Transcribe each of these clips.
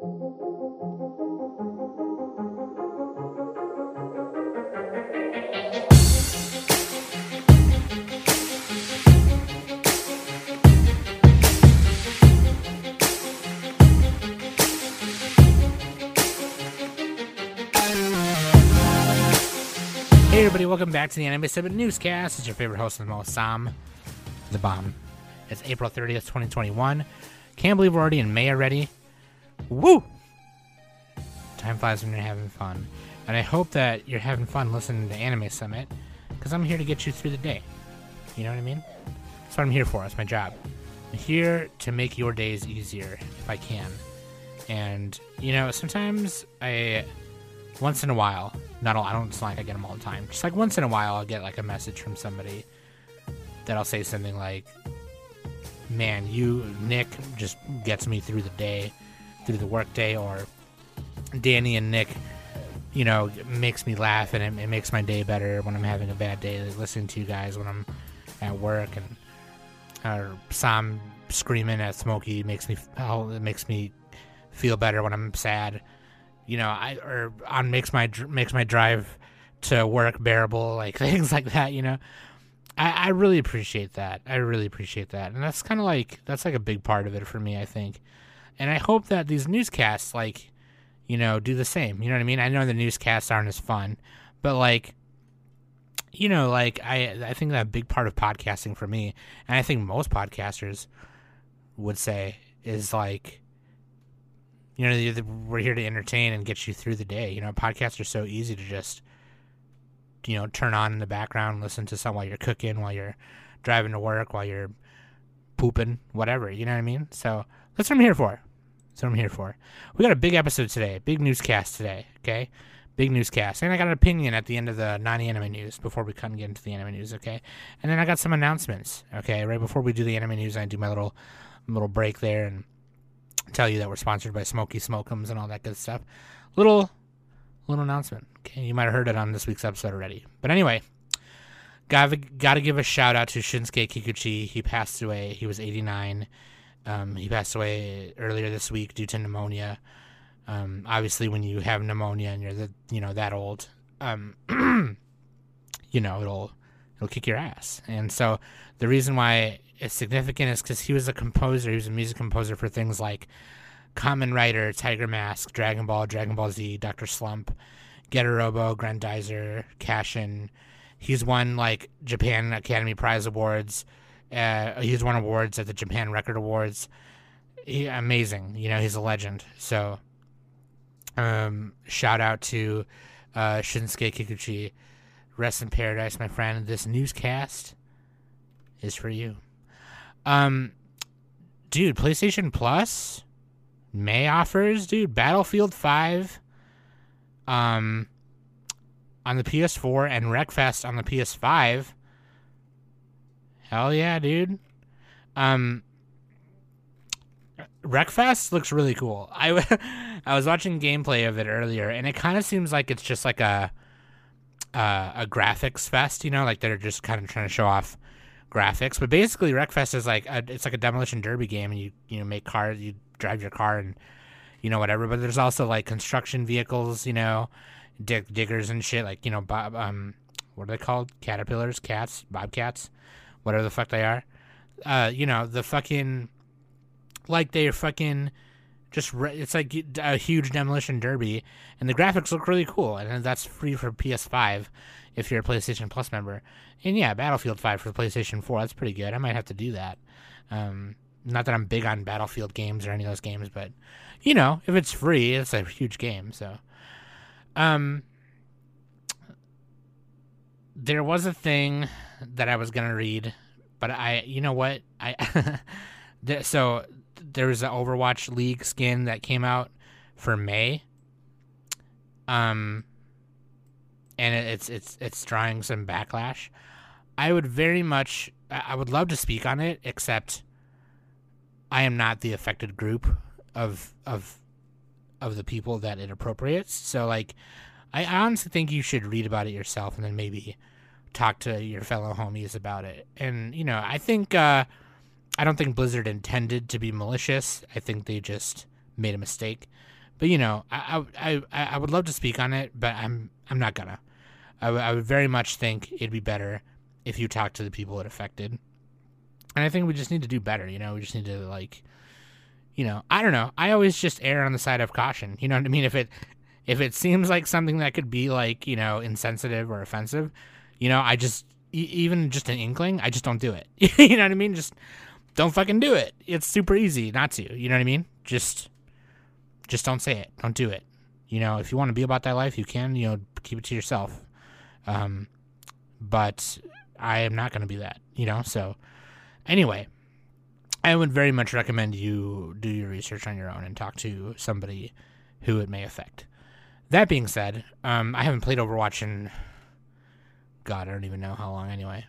Hey everybody, welcome back to the Anime 7 Newscast. It's your favorite host of the most, Sam the Bomb. It's April 30th, 2021. Can't believe we're already in May already. Woo! Time flies when you're having fun. And I hope that you're having fun listening to Anime Summit, because I'm here to get you through the day. You know what I mean? That's what I'm here for. That's my job. I'm here to make your days easier if I can. And, you know, sometimes I once in a while, not all, I don't, it's like I get them all the time. Just like once in a while, I'll get like a message from somebody that I'll say something like, "Man, you Nick just gets me through the day, through the workday," or Danny and Nick, you know, makes me laugh and it, it makes my day better when I'm having a bad day. Listening to you guys when I'm at work and or Sam screaming at Smokey makes me oh, it makes me feel better when I'm sad you know, I or on makes my makes my drive to work bearable, like things like that. You know, I, I really appreciate that. I really appreciate that, and that's kind of like that's like a big part of it for me. I think, and I hope that these newscasts, like, you know, do the same. You know what I mean? I know the newscasts aren't as fun, but like. You know, like I, I think that a big part of podcasting for me, and I think most podcasters would say, is like you know, we're here to entertain and get you through the day. You know, podcasts are so easy to just, you know, turn on in the background, listen to some while you're cooking, while you're driving to work, while you're pooping, whatever. You know what I mean? So that's what I'm here for. That's what I'm here for. We got a big episode today, big newscast today. Okay, big newscast, and I got an opinion at the end of the non-anime news before we come get into the anime news. Okay, and then I got some announcements. Okay, right before we do the anime news, I do my little little break there and tell you that we're sponsored by Smoky Smokums and all that good stuff. Little little announcement. Okay, you might have heard it on this week's episode already. But anyway, gotta got to give a shout out to Shinsuke Kikuchi. He passed away. He was 89. Um, he passed away earlier this week due to pneumonia. Um, obviously, when you have pneumonia and you're the, you know that old, um, you know it'll it'll kick your ass. And so the reason why it's significant is because he was a composer. He was a music composer for things like Kamen Rider, Tiger Mask, Dragon Ball, Dragon Ball Z, Doctor Slump, Getter Robo, Grendizer, Casshan. He's won like Japan Academy Prize awards. Uh, he's won awards at the Japan Record Awards. He, amazing, you know, he's a legend. So, um, shout out to uh, Shinsuke Kikuchi. Rest in paradise, my friend. This newscast is for you. Um, dude, PlayStation Plus May offers, dude. Battlefield Five, um, on the PS4 and Wreckfest on the PS5. Hell yeah, dude. Um, Wreckfest looks really cool. I I was watching gameplay of it earlier, and it kind of seems like it's just like a uh, a graphics fest. You know, like they're just kind of trying to show off graphics. But basically, Wreckfest is like a, it's like a demolition derby game, and you you know make cars, you drive your car, and you know whatever. But there's also like construction vehicles, you know, dig, diggers and shit. Like you know, bob, um, what are they called? Caterpillars, cats, bobcats, whatever the fuck they are. Uh, you know the fucking like they're fucking just re- it's like a huge demolition derby and the graphics look really cool and that's free for ps5 if you're a playstation plus member. And yeah battlefield 5 for the playstation 4 that's pretty good. I might have to do that. Um, not that i'm big on battlefield games or any of those games but you know if it's free it's a huge game so. Um there was a thing that i was gonna read but i you know what i so there was an Overwatch League skin that came out for May. Um, and it's it's it's drawing some backlash. I would very much, I would love to speak on it, except I am not the affected group of of of the people that it appropriates. So like, I honestly think you should read about it yourself and then maybe talk to your fellow homies about it. And you know, I think. uh I don't think Blizzard intended to be malicious. I think they just made a mistake. But you know, I I I, I would love to speak on it, but I'm I'm not gonna. I, w- I would very much think it'd be better if you talk to the people it affected. And I think we just need to do better. You know, we just need to like, you know, I don't know. I always just err on the side of caution. You know what I mean? If it if it seems like something that could be like you know insensitive or offensive, you know, I just even just an inkling, I just don't do it. you know what I mean? Just don't fucking do it. It's super easy not to. You know what I mean? Just just don't say it. Don't do it. You know, if you want to be about that life, you can. You know, keep it to yourself. Um, but I am not going to be that. You know, so anyway, I would very much recommend you do your research on your own and talk to somebody who it may affect. That being said, um, I haven't played Overwatch in God, I don't even know how long. Anyway,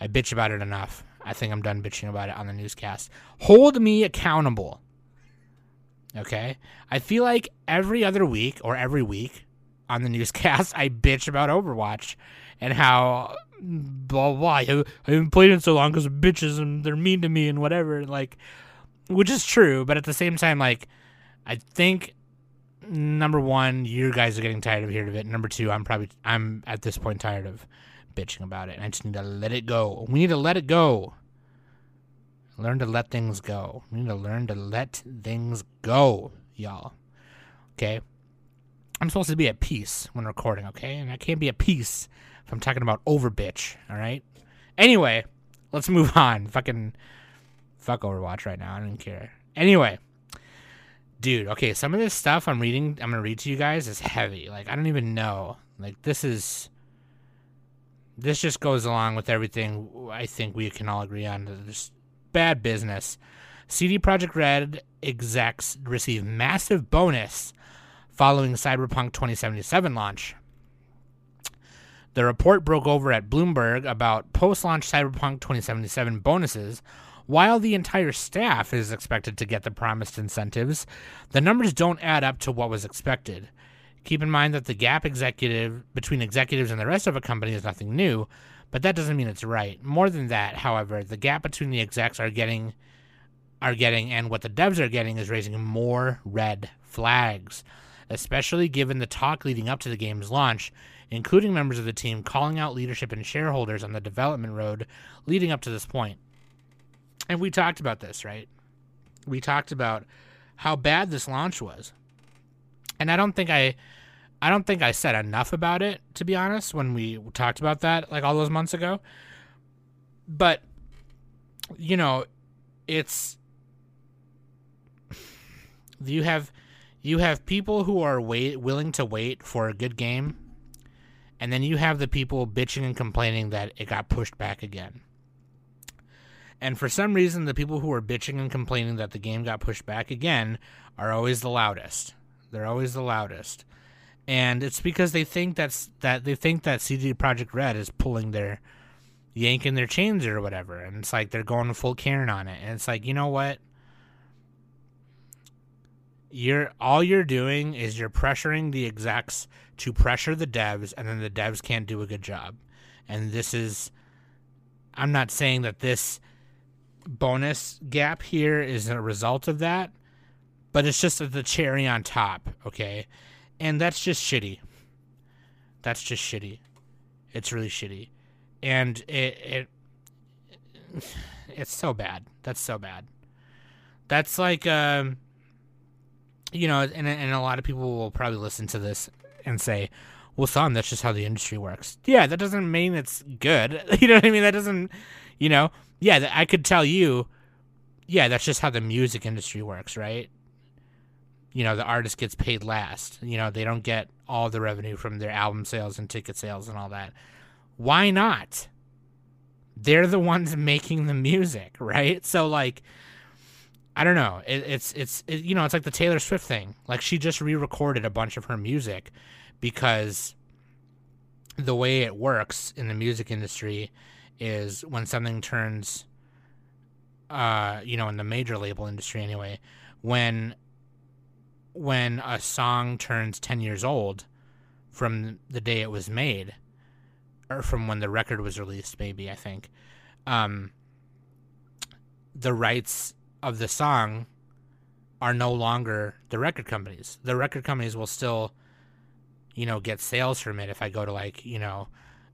I bitch about it enough. I think I'm done bitching about it on the newscast. Hold me accountable. Okay? I feel like every other week or every week on the newscast, I bitch about Overwatch and how blah blah. I, haven't played it so long because of bitches and they're mean to me and whatever. Like, which is true, but at the same time, like, I think number one, you guys are getting tired of hearing of it. Number two, I'm probably I'm at this point tired of bitching about it, I just need to let it go. We need to let it go. Learn to let things go. We need to learn to let things go, y'all. Okay? I'm supposed to be at peace when recording, okay? And I can't be at peace if I'm talking about over bitch, alright? Anyway, let's move on. Fucking fuck Overwatch right now. I don't care. Anyway, dude, okay, some of this stuff I'm reading, I'm gonna read to you guys is heavy. Like, I don't even know. Like, this is. This just goes along with everything I think we can all agree on. This bad business. CD Projekt Red execs receive massive bonus following Cyberpunk 2077 launch. The report broke over at Bloomberg about post launch Cyberpunk 2077 bonuses. While the entire staff is expected to get the promised incentives, the numbers don't add up to what was expected. Keep in mind that the gap executive between executives and the rest of a company is nothing new, but that doesn't mean it's right. More than that, however, the gap between the execs are getting are getting and what the devs are getting is raising more red flags, especially given the talk leading up to the game's launch, including members of the team calling out leadership and shareholders on the development road leading up to this point. And we talked about this, right? We talked about how bad this launch was. And I don't think I I don't think I said enough about it, to be honest, when we talked about that like all those months ago. But you know, it's you have you have people who are wait willing to wait for a good game, and then you have the people bitching and complaining that it got pushed back again. And for some reason, the people who are bitching and complaining that the game got pushed back again are always the loudest. They're always the loudest. And it's because they think that's that they think that CD Projekt Red is pulling their yanking their chains or whatever, and it's like they're going full Karen on it, and it's like you know what, you're all you're doing is you're pressuring the execs to pressure the devs, and then the devs can't do a good job, and this is, I'm not saying that this bonus gap here is a result of that, but it's just the cherry on top, okay and that's just shitty. That's just shitty. It's really shitty, and it it it's so bad. That's so bad. That's like um, you know, and and a lot of people will probably listen to this and say, "Well, son, that's just how the industry works." Yeah, that doesn't mean it's good. You know what I mean? That doesn't, you know, yeah, I could tell you, yeah, that's just how the music industry works, right? you know the artist gets paid last. You know they don't get all the revenue from their album sales and ticket sales and all that. Why not? They're the ones making the music right? So like i don't know. It, it's it's it, you know it's like the taylor swift thing. Like she just re-recorded a bunch of her music because the way it works in the music industry is when something turns uh you know in the major label industry anyway when when a song turns 10 years old from the day it was made or from when the record was released maybe i think um, the rights of the song are no longer the record companies. The record companies will still, you know, get sales from it if I go to like, you know,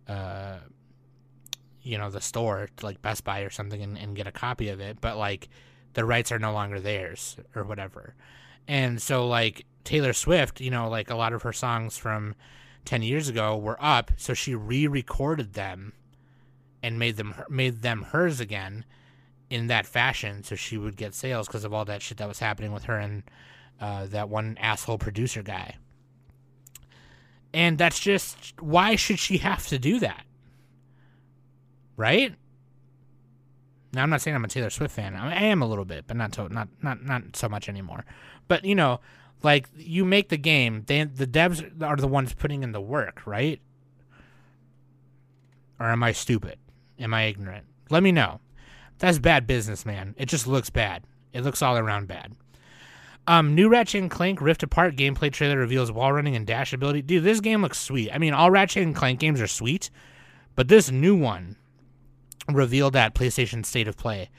uh, you know, the store like Best Buy or something and, and get a copy of it. But like the rights are no longer theirs or whatever. And so like Taylor Swift, you know, like a lot of her songs from 10 years ago were up, so she re-recorded them and made them made them hers again in that fashion so she would get sales because of all that shit that was happening with her and uh, that one asshole producer guy. And that's just why should she have to do that? Right? Now I'm not saying I'm a Taylor Swift fan. I am a little bit, but not to, not not not so much anymore. But you know, like you make the game, they, the devs are the ones putting in the work, right? Or am I stupid? Am I ignorant? Let me know. That's bad business, man. It just looks bad. It looks all around bad. Um, new Ratchet and Clank Rift Apart gameplay trailer reveals wall running and dash ability. Dude, this game looks sweet. I mean, all Ratchet and Clank games are sweet, but this new one revealed at PlayStation State of Play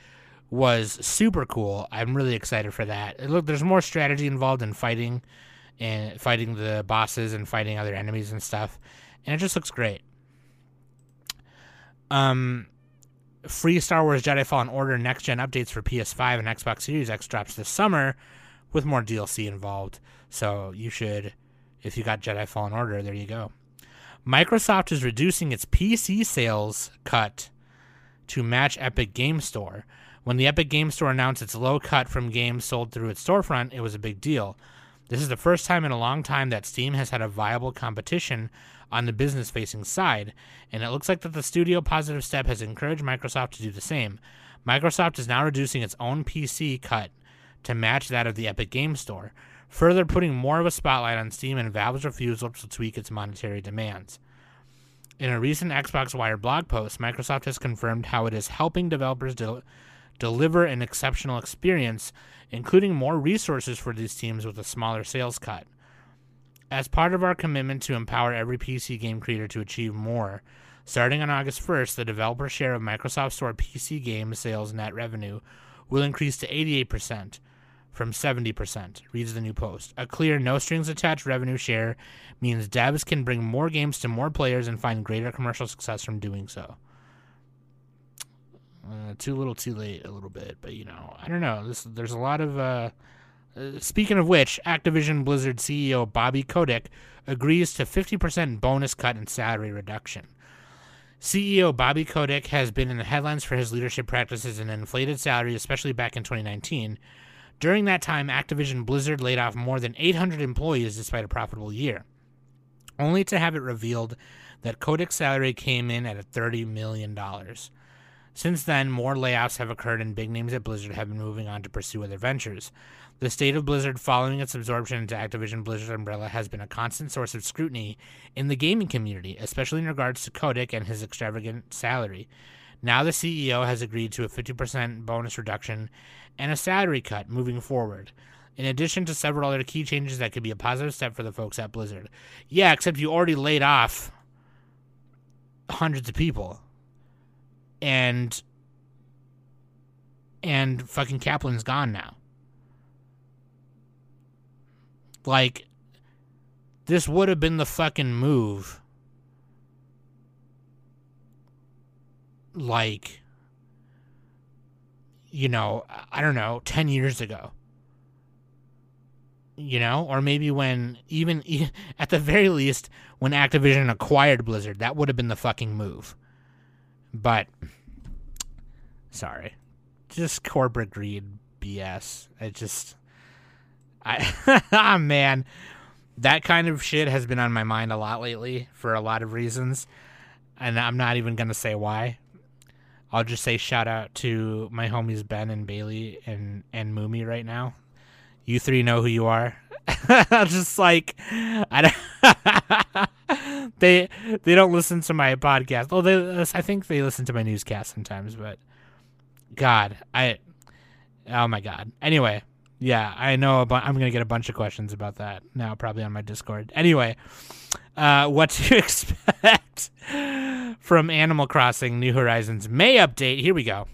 was super cool. I'm really excited for that. Look, there's more strategy involved in fighting and fighting the bosses and fighting other enemies and stuff, and it just looks great. Um, free Star Wars Jedi Fallen Order next gen updates for PS5 and Xbox Series X drops this summer with more DLC involved. So you should, if you got Jedi Fallen Order, there you go. Microsoft is reducing its PC sales cut to match Epic Game Store. When the Epic Game Store announced its low cut from games sold through its storefront, it was a big deal. This is the first time in a long time that Steam has had a viable competition on the business facing side, and it looks like that the studio positive step has encouraged Microsoft to do the same. Microsoft is now reducing its own PC cut to match that of the Epic Game Store, further putting more of a spotlight on Steam and Valve's refusal to tweak its monetary demands. In a recent Xbox Wire blog post, Microsoft has confirmed how it is helping developers de- deliver an exceptional experience, including more resources for these teams with a smaller sales cut. As part of our commitment to empower every PC game creator to achieve more, starting on August 1st, the developer share of Microsoft Store PC game sales net revenue will increase to 88% from 70%, reads the new post. A clear, no strings attached revenue share means devs can bring more games to more players and find greater commercial success from doing so. Uh, too little, too late, a little bit, but you know, I don't know. This, there's a lot of uh, uh, speaking of which, Activision Blizzard CEO Bobby Kotick agrees to 50% bonus cut and salary reduction. CEO Bobby Kotick has been in the headlines for his leadership practices and inflated salary, especially back in 2019. During that time, Activision Blizzard laid off more than 800 employees despite a profitable year, only to have it revealed that Kotick's salary came in at $30 million. Since then, more layoffs have occurred and big names at Blizzard have been moving on to pursue other ventures. The state of Blizzard following its absorption into Activision Blizzard umbrella has been a constant source of scrutiny in the gaming community, especially in regards to Kotick and his extravagant salary. Now the CEO has agreed to a 50% bonus reduction and a salary cut moving forward, in addition to several other key changes that could be a positive step for the folks at Blizzard. Yeah, except you already laid off hundreds of people. And and fucking Kaplan's gone now. Like, this would have been the fucking move. Like, you know, I don't know, 10 years ago. You know, or maybe when even at the very least when Activision acquired Blizzard, that would have been the fucking move. But sorry. Just corporate greed BS. I just I ah man, that kind of shit has been on my mind a lot lately for a lot of reasons, and I'm not even gonna say why. I'll just say shout out to my homies Ben and Bailey and and Moomy right now. You three know who you are. I'm just like I don't they they don't listen to my podcast. Oh, they uh, I think they listen to my newscast sometimes, but God, I oh my God. Anyway, yeah, I know. Bu- I'm gonna get a bunch of questions about that now, probably on my Discord. Anyway, uh, what to expect from Animal Crossing New Horizons May update? Here we go.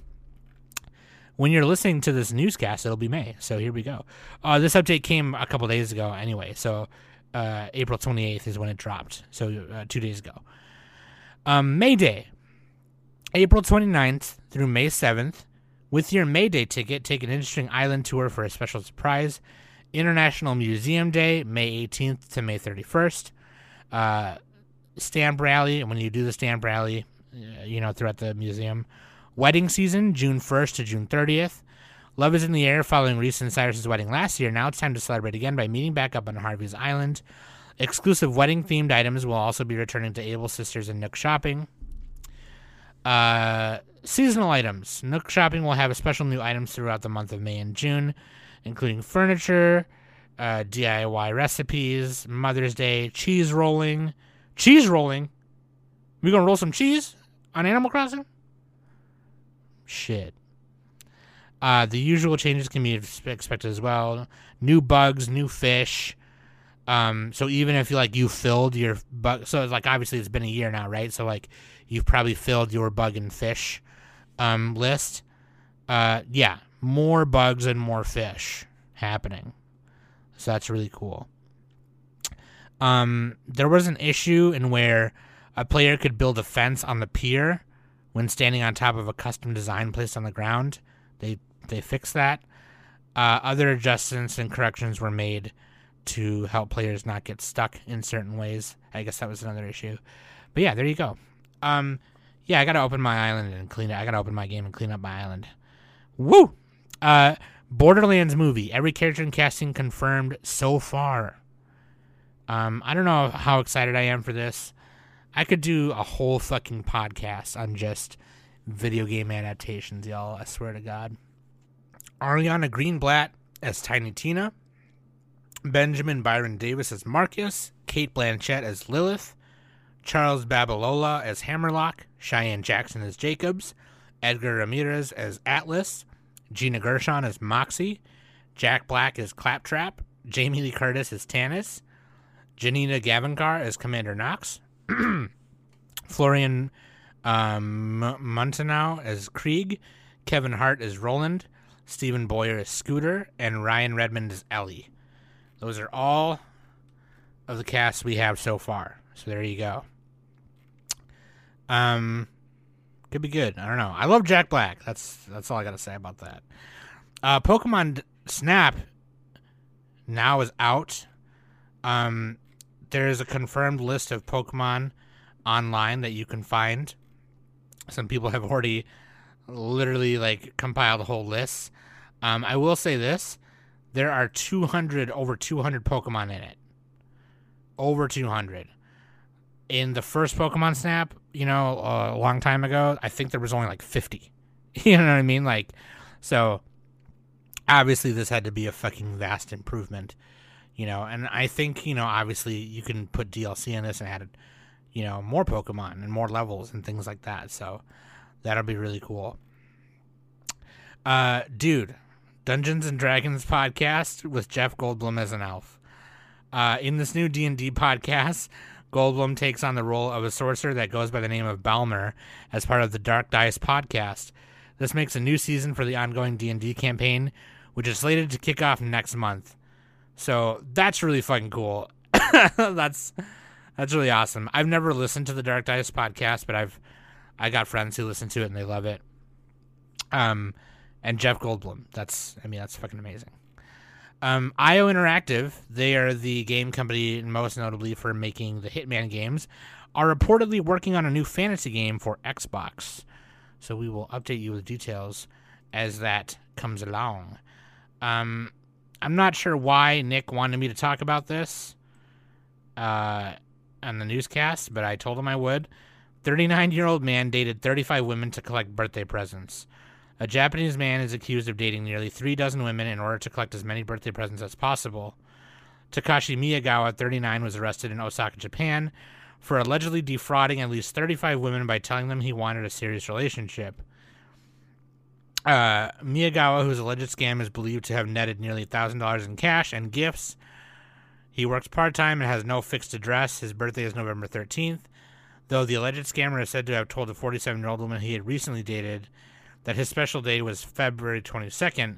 when you're listening to this newscast, it'll be May. So here we go. Uh, this update came a couple days ago anyway. So uh, April 28th is when it dropped. So uh, two days ago. Um, May Day, April 29th through May 7th. With your May Day ticket, take an interesting island tour for a special surprise. International Museum Day, May 18th to May 31st. Uh, stamp rally, and when you do the stamp rally, uh, you know, throughout the museum. Wedding season, June 1st to June 30th. Love is in the air following Reese and Cyrus's wedding last year. Now it's time to celebrate again by meeting back up on Harvey's Island. Exclusive wedding themed items will also be returning to Able Sisters and Nook Shopping. Uh, seasonal items. Nook Shopping will have a special new items throughout the month of May and June, including furniture, uh, DIY recipes, Mother's Day, cheese rolling. Cheese rolling? We gonna roll some cheese on Animal Crossing? Shit. Uh, the usual changes can be expected as well. New bugs, new fish. Um, so even if you like you filled your bug, so it's like obviously it's been a year now, right? So like you've probably filled your bug and fish um, list. Uh, yeah, more bugs and more fish happening. So that's really cool. Um, there was an issue in where a player could build a fence on the pier when standing on top of a custom design placed on the ground. They they fixed that. Uh, other adjustments and corrections were made to help players not get stuck in certain ways. I guess that was another issue. But yeah, there you go. Um, yeah, I gotta open my island and clean it. I gotta open my game and clean up my island. Woo! Uh, Borderlands movie. Every character and casting confirmed so far. Um, I don't know how excited I am for this. I could do a whole fucking podcast on just video game adaptations, y'all. I swear to God. Ariana Greenblatt as Tiny Tina, Benjamin Byron Davis as Marcus, Cate Blanchett as Lilith, Charles Babalola as Hammerlock, Cheyenne Jackson as Jacobs, Edgar Ramirez as Atlas, Gina Gershon as Moxxi, Jack Black as Claptrap, Jamie Lee Curtis as Tannis, Janina Gavankar as Commander Knoxx, Florian um, as Krieg, Kevin Hart as Roland, Steven Boyer as Scooter, and Ryan Redmond as Ellie. Those are all of the casts we have so far. So there you go. Um, could be good. I don't know. I love Jack Black. That's that's all I got to say about that. Uh, Pokemon Snap now is out. Um, there is a confirmed list of Pokemon online that you can find. Some people have already literally like compiled whole lists. Um, I will say this: there are 200 over 200 Pokemon in it. Over 200. In the first Pokemon Snap, you know, a long time ago, I think there was only like 50. you know what I mean? Like, so obviously this had to be a fucking vast improvement you know and i think you know obviously you can put dlc in this and add you know more pokemon and more levels and things like that so that'll be really cool uh dude dungeons and dragons podcast with jeff goldblum as an elf uh in this new d&d podcast goldblum takes on the role of a sorcerer that goes by the name of balmer as part of the dark dice podcast this makes a new season for the ongoing d&d campaign which is slated to kick off next month so that's really fucking cool. that's that's really awesome. I've never listened to the Dark Dice podcast, but I've I got friends who listen to it and they love it. Um, and Jeff Goldblum. That's I mean that's fucking amazing. Um, IO Interactive, they are the game company most notably for making the Hitman games, are reportedly working on a new fantasy game for Xbox. So we will update you with details as that comes along. Um, I'm not sure why Nick wanted me to talk about this uh, on the newscast, but I told him I would. 39 year old man dated 35 women to collect birthday presents. A Japanese man is accused of dating nearly three dozen women in order to collect as many birthday presents as possible. Takashi Miyagawa, 39, was arrested in Osaka, Japan, for allegedly defrauding at least 35 women by telling them he wanted a serious relationship. Uh, Miyagawa, whose alleged scam is believed to have netted nearly $1,000 in cash and gifts. He works part time and has no fixed address. His birthday is November 13th. Though the alleged scammer is said to have told a 47 year old woman he had recently dated that his special day was February 22nd.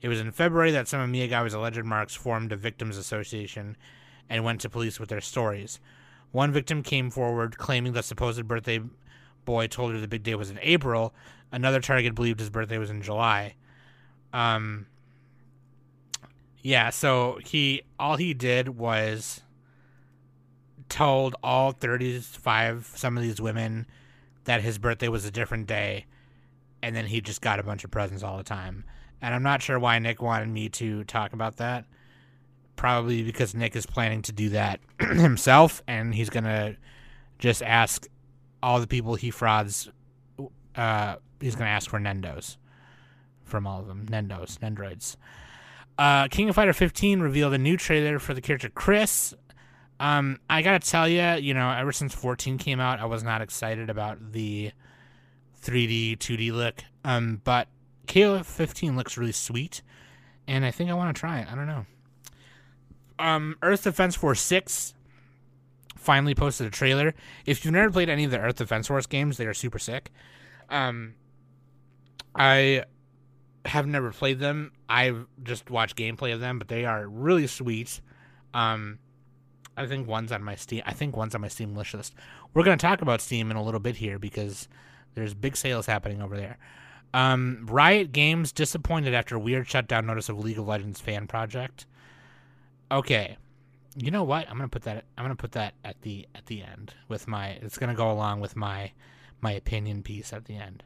It was in February that some of Miyagawa's alleged marks formed a victims association and went to police with their stories. One victim came forward claiming the supposed birthday boy told her the big day was in April. Another target believed his birthday was in July. Um, yeah, so he all he did was told all 35 some of these women that his birthday was a different day and then he just got a bunch of presents all the time. And I'm not sure why Nick wanted me to talk about that. Probably because Nick is planning to do that himself and he's to just ask all the people he frauds uh he's to ask for Nendos from all of them. Nendos, Nendroids. Uh, King of Fighter 15 revealed a new trailer for the character Chris. Um, I gotta tell you, you know, ever since 14 came out, I was not excited about the 3D, 2D look. Um, but KO 15 looks really sweet, and I think I want to try it. I don't know. Um, Earth Defense Force 6 finally posted a trailer. If you've never played any of the Earth Defense Force games, they are super sick. Um, I have never played them. I've just watched gameplay of them, but they are really sweet. Um, I think one's on my Steam. I think one's on my Steam wish list. We're gonna talk about Steam in a little bit here because there's big sales happening over there. Um, Riot Games disappointed after weird shutdown notice of League of Legends fan project. Okay, you know what? I'm gonna put that. I'm gonna put that at the at the end with my. It's gonna go along with my my opinion piece at the end.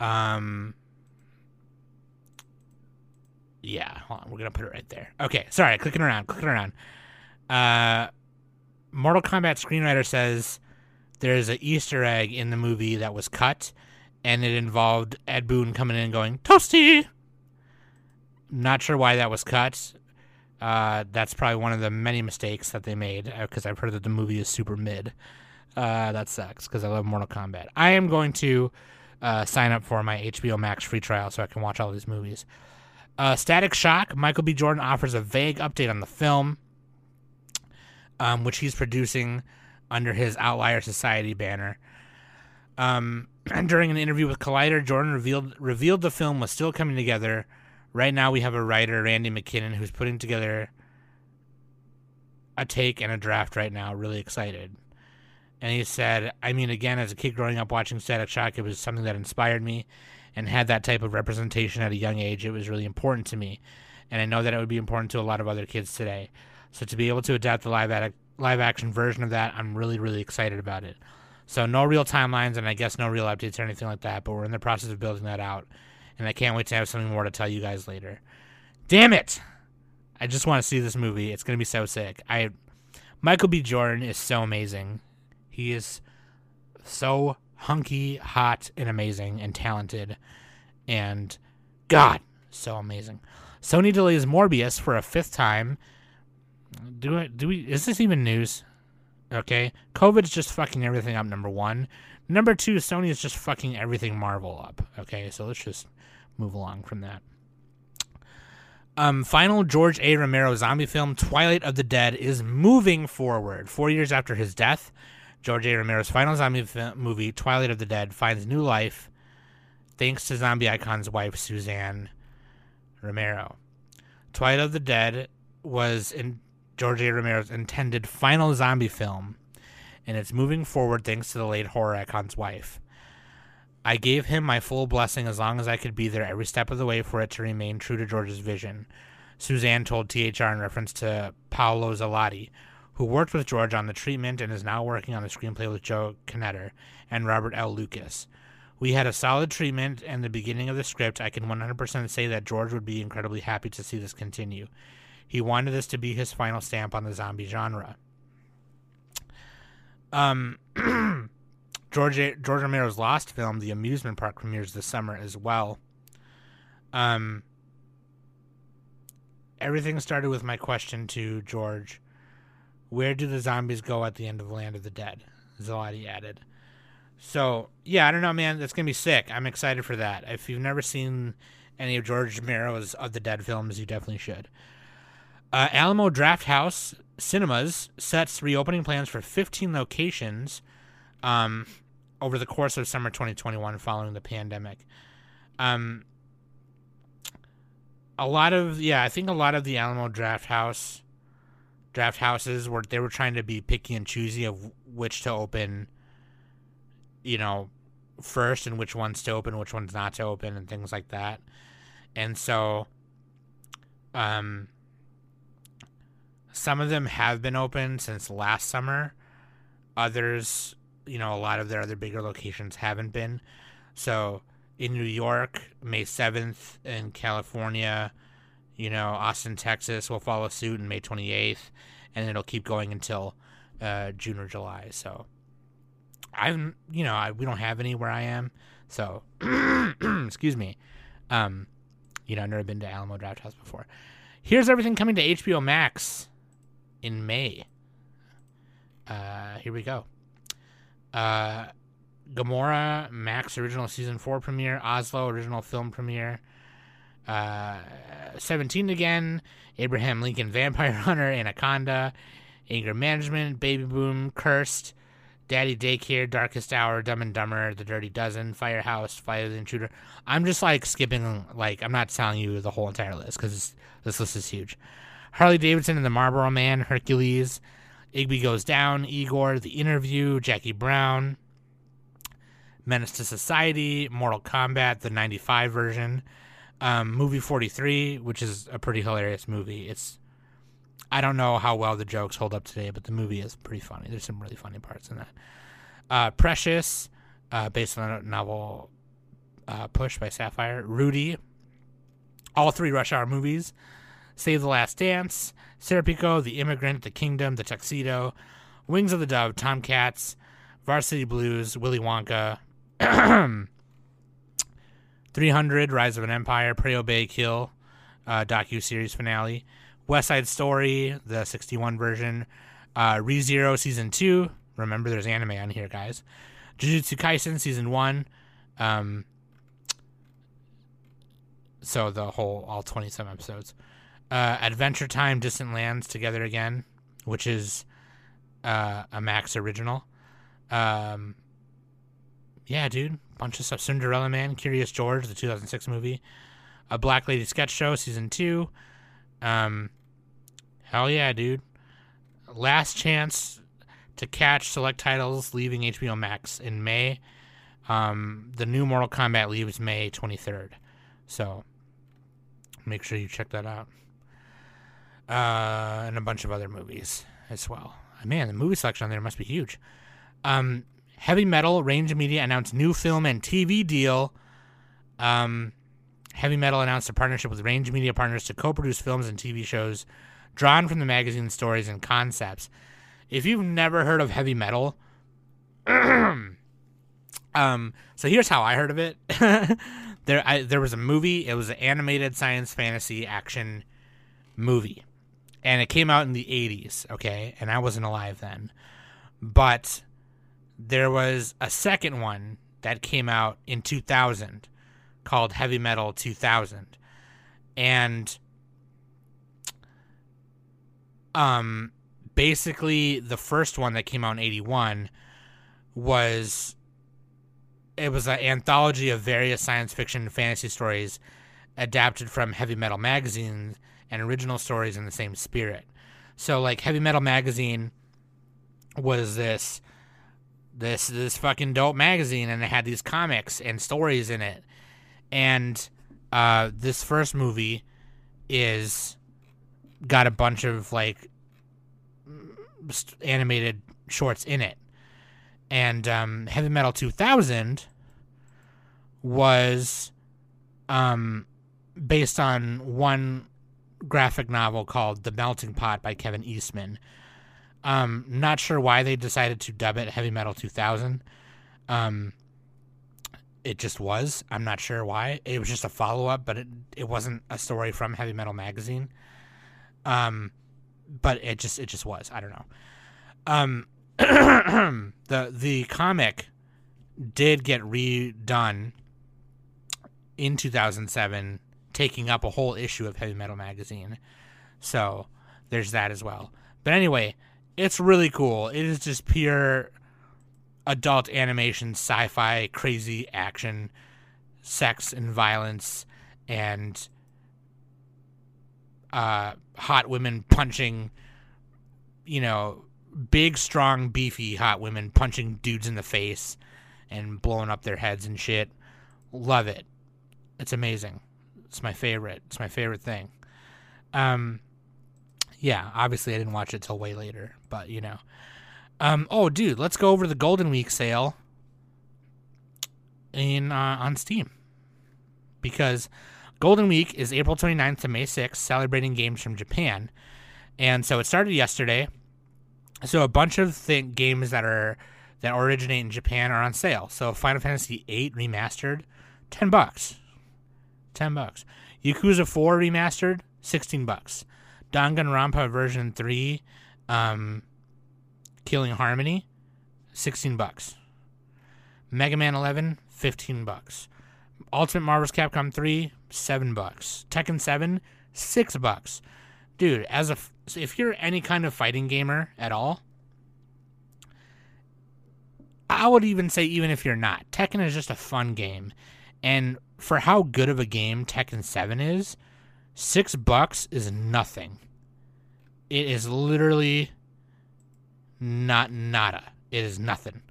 Um. Yeah, hold on. We're gonna put it right there. Okay, sorry, clicking around, clicking around. Uh, Mortal Kombat screenwriter says there's an Easter egg in the movie that was cut, and it involved Ed Boon coming in and going toasty. Not sure why that was cut. Uh, that's probably one of the many mistakes that they made because I've heard that the movie is super mid. Uh, that sucks because I love Mortal Kombat. I am going to uh, sign up for my HBO Max free trial so I can watch all these movies. Uh, Static Shock, Michael B. Jordan offers a vague update on the film, um, which he's producing under his Outlier Society banner. Um, and during an interview with Collider, Jordan revealed revealed the film was still coming together. Right now, we have a writer, Randy McKinnon, who's putting together a take and a draft right now. Really excited. And he said, I mean, again, as a kid growing up watching Static Shock, it was something that inspired me and had that type of representation at a young age. It was really important to me. And I know that it would be important to a lot of other kids today. So to be able to adapt the live, ad- live action version of that, I'm really, really excited about it. So no real timelines and I guess no real updates or anything like that, but we're in the process of building that out. And I can't wait to have something more to tell you guys later. Damn it! I just want to see this movie. It's going to be so sick. I Michael B. Jordan is so amazing. He is so hunky, hot, and amazing, and talented, and God, so amazing. Sony delays Morbius for a fifth time. Do it? Do we? Is this even news? Okay, COVID's just fucking everything up. Number one. Number two, Sony is just fucking everything Marvel up. Okay, so let's just move along from that. Um, final George A. Romero zombie film, Twilight of the Dead, is moving forward. Four years after his death, George A. Romero's final zombie movie, Twilight of the Dead, finds new life thanks to zombie icon's wife, Suzanne Romero. Twilight of the Dead was in George A. Romero's intended final zombie film, and it's moving forward thanks to the late horror icon's wife. I gave him my full blessing as long as I could be there every step of the way for it to remain true to George's vision. Suzanne told THR in reference to Paolo Zelati, who worked with George on the treatment and is now working on the screenplay with Joe Knetter and Robert L. Lucas. We had a solid treatment and the beginning of the script. I can 100% say that George would be incredibly happy to see this continue. He wanted this to be his final stamp on the zombie genre. Um, George George Romero's Lost film, The Amusement Park, premieres this summer as well. Um, everything started with my question to George where do the zombies go at the end of Land of the Dead? Zelati added. So, yeah, I don't know, man. That's to be sick. I'm excited for that. If you've never seen any of George Romero's of the Dead films, you definitely should. Uh, Alamo Drafthouse Cinemas sets reopening plans for 15 locations um, over the course of summer 2021 following the pandemic. Um, a lot of yeah, I think a lot of the Alamo Draft House draft houses were they were trying to be picky and choosy of which to open, you know, first and which ones to open, which ones not to open, and things like that. And so, um, some of them have been open since last summer. Others, you know, a lot of their other bigger locations haven't been. So in New York, May 7th, in California, you know, Austin, Texas will follow suit in May 28th, and it'll keep going until uh, June or July. So I'm, you know, I, we don't have any where I am. So, excuse me. Um, you know, I've never been to Alamo Draft House before. Here's everything coming to HBO Max in May. Uh, here we go. Uh, Gomorrah Max original season four premiere, Oslo original film premiere, uh, Seventeen again, Abraham Lincoln Vampire Hunter, Anaconda, Anger Management, Baby Boom, Cursed, Daddy Daycare, Darkest Hour, Dumb and Dumber, The Dirty Dozen, Firehouse, Fire the Intruder. I'm just like skipping, like, I'm not telling you the whole entire list because this list is huge. Harley Davidson and the Marlboro Man, Hercules, Igby Goes Down, Igor, The Interview, Jackie Brown, Menace to Society, Mortal Kombat, the 95 version, um, movie 43, which is a pretty hilarious movie. It's I don't know how well the jokes hold up today, but the movie is pretty funny. There's some really funny parts in that. Uh, Precious, uh, based on a novel uh, Push by Sapphire. Rudy, all three Rush Hour movies. Save the Last Dance, Serpico, The Immigrant, The Kingdom, The Tuxedo, Wings of the Dove, Tomcats, Varsity Blues, Willy Wonka, 300, Rise of an Empire, Pray Obey Kill, uh, docu series finale, West Side Story, the 61 version, uh, ReZero season two. Remember, there's anime on here, guys. Jujutsu Kaisen season one. Um, so the whole all 27 episodes. Uh, Adventure Time, Distant Lands, Together Again, which is uh, a Max original. Um, yeah, dude, bunch of stuff. Cinderella Man, Curious George, the 2006 movie. A Black Lady Sketch Show, season two. Um, hell yeah, dude. Last chance to catch select titles leaving HBO Max in May. Um, the new Mortal Kombat leaves May 23rd. So make sure you check that out. Uh, and a bunch of other movies as well. Man, the movie selection on there must be huge. Um, Heavy Metal Range Media announced new film and TV deal. Um, Heavy Metal announced a partnership with Range Media Partners to co produce films and TV shows drawn from the magazine's stories and concepts. If you've never heard of Heavy Metal, um, so here's how I heard of it. there, I, there was a movie. It was an animated science fantasy action movie, and it came out in the '80s. Okay, and I wasn't alive then, but there was a second one that came out in 2000 called Heavy Metal 2000. And um basically the first one that came out in 81 was it was an anthology of various science fiction and fantasy stories adapted from Heavy Metal magazine and original stories in the same spirit. So like Heavy Metal magazine was this this this fucking dope magazine and it had these comics and stories in it and uh, this first movie is got a bunch of like animated shorts in it, and um, Heavy Metal 2000 was um, based on one graphic novel called The Melting Pot by Kevin Eastman. Um, not sure why they decided to dub it Heavy Metal 2000. Um, it just was. I'm not sure why. It was just a follow up, but it it wasn't a story from Heavy Metal magazine. Um, but it just it just was. I don't know. Um, the the comic did get redone in 2007, taking up a whole issue of Heavy Metal magazine. So there's that as well. But anyway, it's really cool. It is just pure adult animation, sci-fi, crazy action, sex and violence, and uh, hot women punching, you know, big, strong, beefy hot women punching dudes in the face and blowing up their heads and shit. Love it. It's amazing. It's my favorite. It's my favorite thing. Um, yeah, obviously I didn't watch it till way later, but you know. Um, oh, dude, let's go over the Golden Week sale in uh, on Steam because Golden Week is April 29th to May 6th, celebrating games from Japan, and so it started yesterday. So a bunch of th- games that are that originate in Japan are on sale. So Final Fantasy VIII remastered, ten bucks, ten bucks. Yakuza 4 remastered, sixteen bucks. Danganronpa version three, um, Killing Harmony, sixteen bucks. Mega Man 11, 15 bucks. Ultimate Marvel vs. Capcom 3, 7 bucks. Tekken 7, 6 bucks. Dude, as a if you're any kind of fighting gamer at all, I would even say even if you're not, Tekken is just a fun game. And for how good of a game Tekken 7 is, 6 bucks is nothing. It is literally not nada. It is nothing.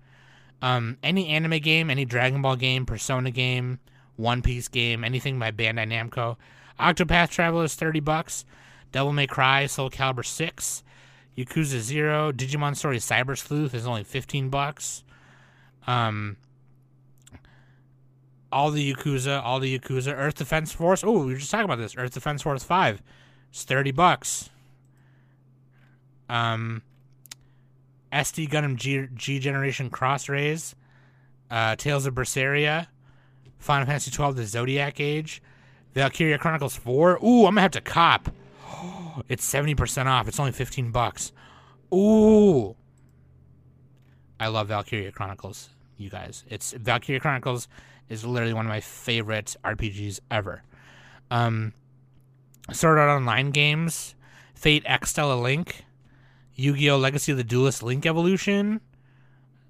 Um, any anime game, any Dragon Ball game, Persona game, One Piece game, anything by Bandai Namco. Octopath Traveler is 30 bucks. Devil May Cry, Soul Calibur 6, Yakuza 0, Digimon Story Cyber Sleuth is only 15 bucks. Um all the Yakuza, all the Yakuza, Earth Defense Force. Oh, we were just talking about this. Earth Defense Force 5. It's 30 bucks. Um SD Gundam G, Generation Cross Rays, uh, Tales of Berseria, Final Fantasy 12 The Zodiac Age, Valkyria Chronicles 4. Ooh, I'm gonna have to cop. It's 70% off. It's only 15 bucks. Ooh. I love Valkyria Chronicles, you guys. It's Valkyria Chronicles is literally one of my favorite RPGs ever. Um Sword Art Online games, Fate Extella Link, Yu-Gi-Oh! Legacy of the Duelist Link Evolution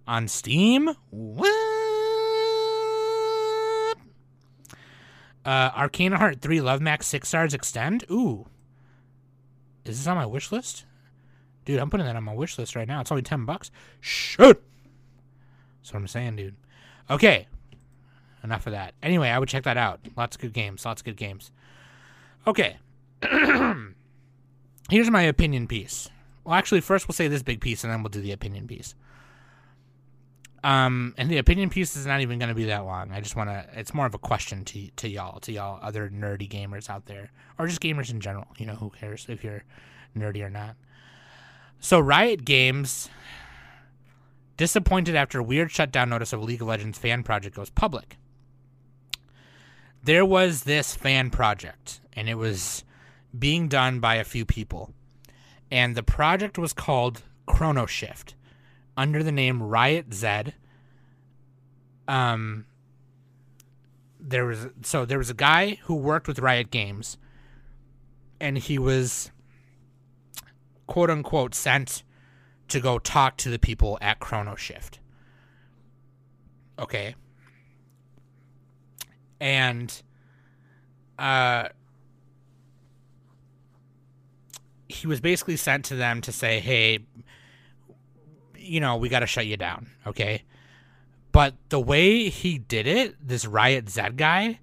on Steam. What? Uh, Arcana Heart 3 Love Max 6 stars extend. Ooh. Is this on my wish list? Dude, I'm putting that on my wish list right now. It's only 10 bucks. Shit. That's what I'm saying, dude. Okay. Enough of that. Anyway, I would check that out. Lots of good games. Lots of good games. Okay. Here's my opinion piece. Well, actually, first we'll say this big piece, and then we'll do the opinion piece. Um, and the opinion piece is not even going to be that long. I just want to. It's more of a question to to y'all, to y'all other nerdy gamers out there, or just gamers in general. You know, who cares if you're nerdy or not? So, Riot Games disappointed after weird shutdown notice of League of Legends fan project goes public. There was this fan project, and it was being done by a few people and the project was called Chrono Shift under the name Riot Z. Um, there was so there was a guy who worked with Riot Games, and he was quote unquote sent to go talk to the people at Chrono Shift. Okay. And uh he was basically sent to them to say, hey, you know, we got to shut you down, okay? But the way he did it, this Riot Z guy,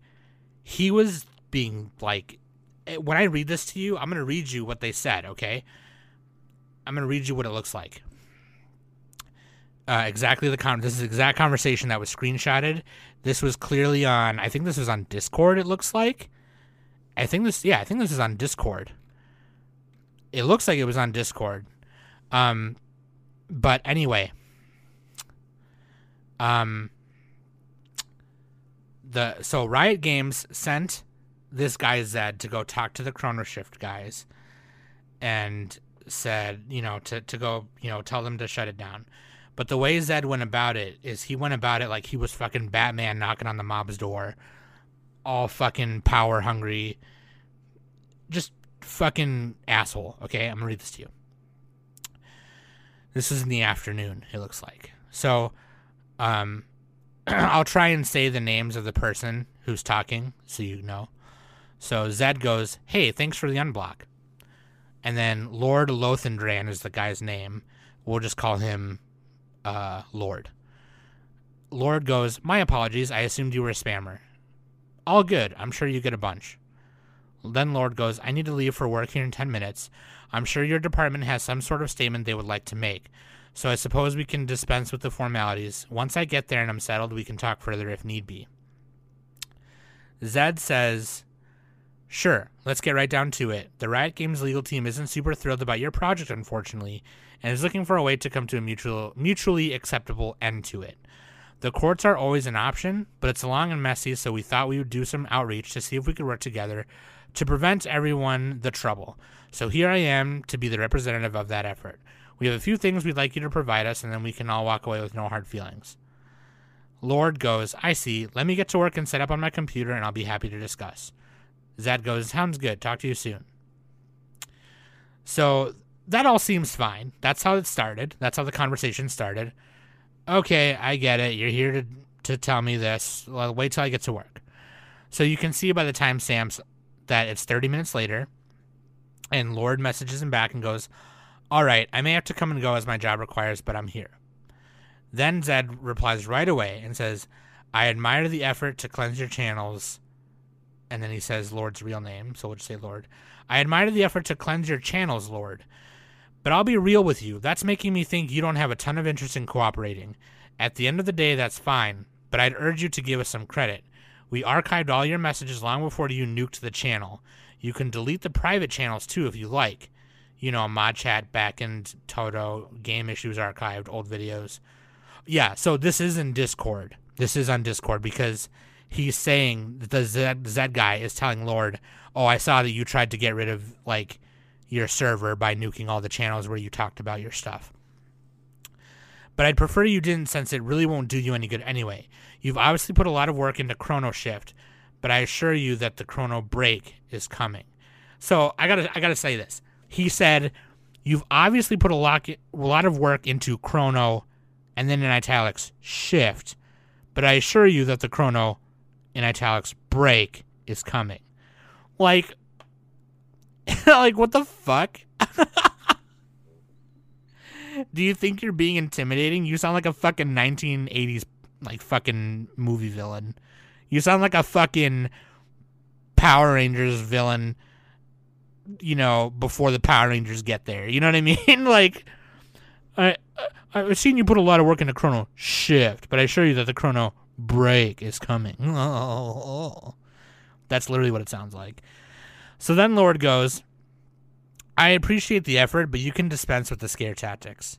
he was being like, eh, when I read this to you, I'm going to read you what they said, okay? I'm going to read you what it looks like. Uh, exactly the con. This is the exact conversation that was screenshotted. This was clearly on. I think this was on Discord. It looks like. I think this. Yeah, I think this is on Discord it looks like it was on Discord. Um, but anyway, um, the so Riot Games sent this guy Zed to go talk to the Chrono Shift guys, and said, you know, to to go, you know, tell them to shut it down. But the way Zed went about it is he went about it like he was fucking Batman knocking on the mob's door, all fucking power hungry, just fucking asshole. Okay, I'm gonna read this to you. This is in the afternoon, it looks like. So, Um, I'll try and say the names of the person who's talking so you know. So Zed goes, Hey, thanks for the unblock. And then Lord Lothendran is the guy's name. We'll just call him uh, Lord. Lord goes, My apologies. I assumed you were a spammer. All good. I'm sure you get a bunch. Then Lord goes, I need to leave for work here in 10 minutes. I'm sure your department has some sort of statement they would like to make. So I suppose we can dispense with the formalities. Once I get there and I'm settled, we can talk further if need be. Zed says, Sure, let's get right down to it. The Riot Games legal team isn't super thrilled about your project, unfortunately, and is looking for a way to come to a mutual, mutually acceptable end to it. The courts are always an option, but it's long and messy, so we thought we would do some outreach to see if we could work together to prevent everyone the trouble. So here I am to be the representative of that effort. We have a few things we'd like you to provide us, and then we can all walk away with no hard feelings. Lord goes, I see. Let me get to work and set up on my computer, and I'll be happy to discuss. Zed goes, Sounds good. Talk to you soon. So that all seems fine. That's how it started. That's how the conversation started. Okay, I get it. You're here to, to tell me this. Well, wait till I get to work. So you can see by the timestamps that it's 30 minutes later, and Lord messages him back and goes, All right, I may have to come and go as my job requires, but I'm here. Then Zed replies right away and says, I admire the effort to cleanse your channels. And then he says Lord's real name, so we'll just say Lord. I admire the effort to cleanse your channels, Lord. But I'll be real with you. That's making me think you don't have a ton of interest in cooperating. At the end of the day, that's fine, but I'd urge you to give us some credit. We archived all your messages long before you nuked the channel. You can delete the private channels too if you like. You know, mod chat, backend, Toto, game issues archived, old videos. Yeah, so this is in Discord. This is on Discord because he's saying that the Z, Zed guy is telling Lord, "Oh, I saw that you tried to get rid of like your server by nuking all the channels where you talked about your stuff." But I'd prefer you didn't since it really won't do you any good anyway. You've obviously put a lot of work into Chrono Shift, but I assure you that the Chrono Break is coming. So I gotta I gotta say this. He said, "You've obviously put a lot a lot of work into Chrono," and then in italics Shift, but I assure you that the Chrono in italics break is coming. Like, like what the fuck? Do you think you're being intimidating? You sound like a fucking 1980s like fucking movie villain. You sound like a fucking Power Rangers villain, you know, before the Power Rangers get there. You know what I mean? like, I, I've seen you put a lot of work into Chrono Shift, but I assure you that the Chrono Break is coming. Oh, that's literally what it sounds like. So then Lord goes, I appreciate the effort, but you can dispense with the scare tactics.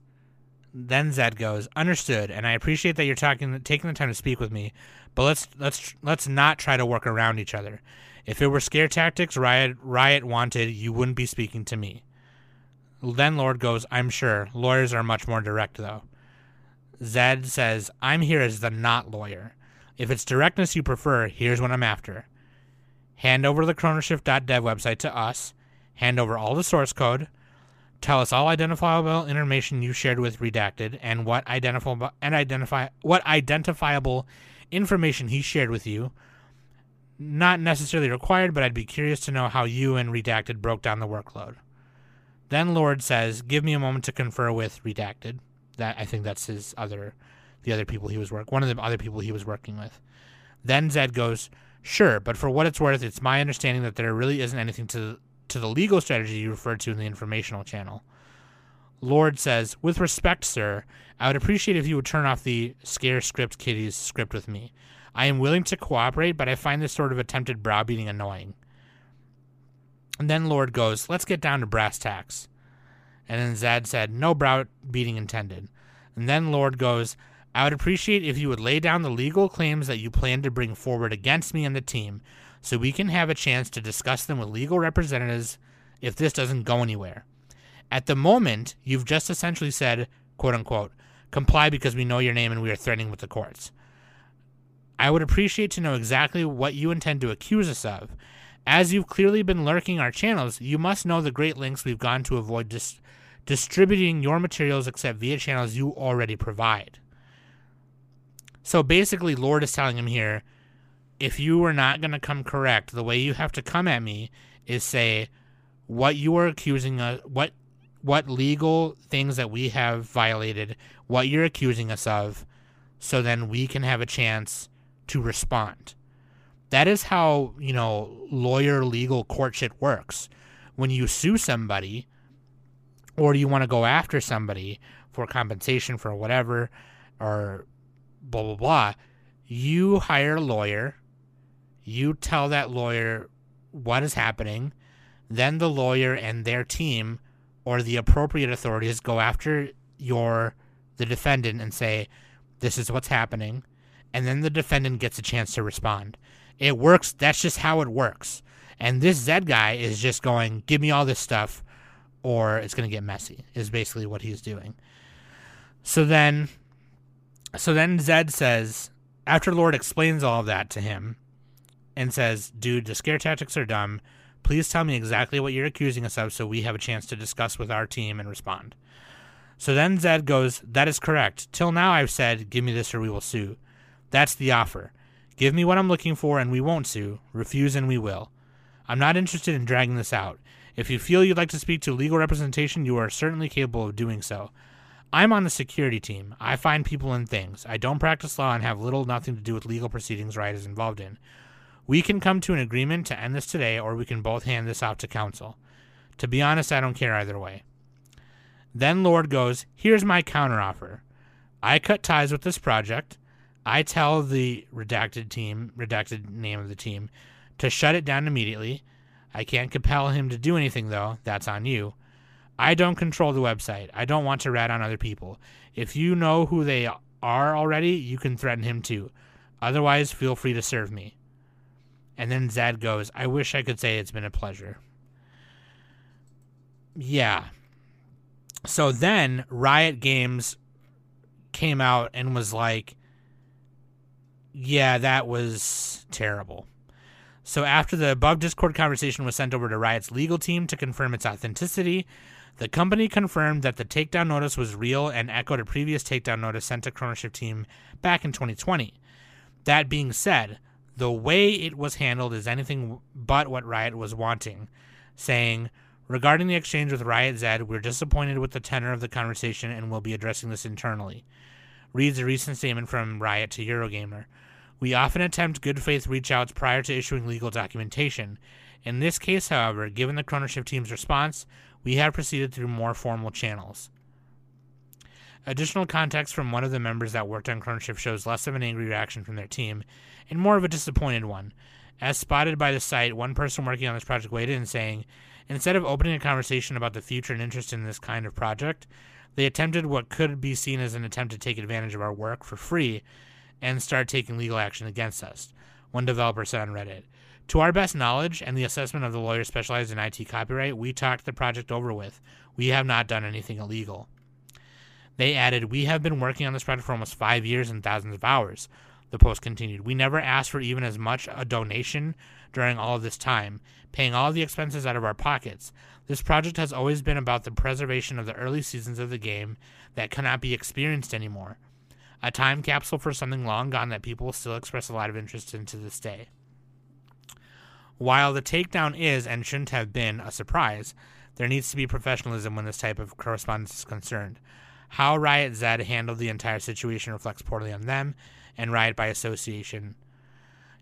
Then Zed goes, "Understood, and I appreciate that you're talking, taking the time to speak with me, but let's let's let's not try to work around each other. If it were scare tactics Riot Riot wanted, you wouldn't be speaking to me." Then Lord goes, "I'm sure lawyers are much more direct, though." Zed says, "I'm here as the not lawyer. If it's directness you prefer, here's what I'm after. Hand over the chronoshift.dev website to us. Hand over all the source code." Tell us all identifiable information you shared with Redacted and what identifiable and identify what identifiable information he shared with you. Not necessarily required, but I'd be curious to know how you and Redacted broke down the workload. Then Lord says, "Give me a moment to confer with Redacted." That I think that's his other, the other people he was work, one of the other people he was working with. Then Zed goes, "Sure, but for what it's worth, it's my understanding that there really isn't anything to to the legal strategy you referred to in the informational channel. Lord says, With respect, sir, I would appreciate if you would turn off the scare script kiddies script with me. I am willing to cooperate, but I find this sort of attempted browbeating annoying. And then Lord goes, Let's get down to brass tacks. And then Zad said, No browbeating intended. And then Lord goes, I would appreciate if you would lay down the legal claims that you plan to bring forward against me and the team so we can have a chance to discuss them with legal representatives if this doesn't go anywhere. At the moment, you've just essentially said, quote unquote, comply because we know your name and we are threatening with the courts. I would appreciate to know exactly what you intend to accuse us of. As you've clearly been lurking our channels, you must know the great lengths we've gone to avoid dis- distributing your materials except via channels you already provide. So basically, Lord is telling him here if you are not going to come correct, the way you have to come at me is say what you are accusing us, what what legal things that we have violated, what you're accusing us of, so then we can have a chance to respond. That is how, you know, lawyer legal court shit works. When you sue somebody or you want to go after somebody for compensation for whatever or blah blah blah, you hire a lawyer you tell that lawyer what is happening. Then the lawyer and their team or the appropriate authorities go after your the defendant and say, "This is what's happening," and then the defendant gets a chance to respond. It works. That's just how it works. And this Zed guy is just going, "Give me all this stuff, or it's going to get messy." Is basically what he's doing. So then, so then Zed says, after Lord explains all of that to him, and says, Dude, the scare tactics are dumb. Please tell me exactly what you're accusing us of so we have a chance to discuss with our team and respond. So then Zed goes, That is correct. Till now I've said, Give me this or we will sue. That's the offer. Give me what I'm looking for and we won't sue. Refuse and we will. I'm not interested in dragging this out. If you feel you'd like to speak to legal representation, you are certainly capable of doing so. I'm on the security team. I find people and things. I don't practice law and have little nothing to do with legal proceedings Riot is involved in. We can come to an agreement to end this today, or we can both hand this off to counsel. To be honest, I don't care either way. Then Lord goes, Here's my counteroffer. I cut ties with this project. I tell the redacted team, redacted name of the team, to shut it down immediately. I can't compel him to do anything, though. That's on you. I don't control the website. I don't want to rat on other people. If you know who they are already, you can threaten him too. Otherwise, feel free to serve me. And then Zad goes, I wish I could say it's been a pleasure. Yeah. So then Riot Games came out and was like, yeah, that was terrible. So after the above Discord conversation was sent over to Riot's legal team to confirm its authenticity, the company confirmed that the takedown notice was real and echoed a previous takedown notice sent to Chronoshift team back in 2020. That being said, the way it was handled is anything but what Riot was wanting, saying, Regarding the exchange with Riot Zed, we're disappointed with the tenor of the conversation and will be addressing this internally. Reads a recent statement from Riot to Eurogamer. We often attempt good faith reach outs prior to issuing legal documentation. In this case, however, given the Chronoshift team's response, we have proceeded through more formal channels. Additional context from one of the members that worked on Chronoshift shows less of an angry reaction from their team and more of a disappointed one. As spotted by the site, one person working on this project weighed in saying, instead of opening a conversation about the future and interest in this kind of project, they attempted what could be seen as an attempt to take advantage of our work for free and start taking legal action against us, one developer said on Reddit. To our best knowledge and the assessment of the lawyer specialized in IT copyright, we talked the project over with. We have not done anything illegal. They added, We have been working on this project for almost five years and thousands of hours. The post continued, We never asked for even as much a donation during all of this time, paying all the expenses out of our pockets. This project has always been about the preservation of the early seasons of the game that cannot be experienced anymore. A time capsule for something long gone that people still express a lot of interest in to this day. While the takedown is and shouldn't have been a surprise, there needs to be professionalism when this type of correspondence is concerned. How Riot Zed handled the entire situation reflects poorly on them and Riot by association.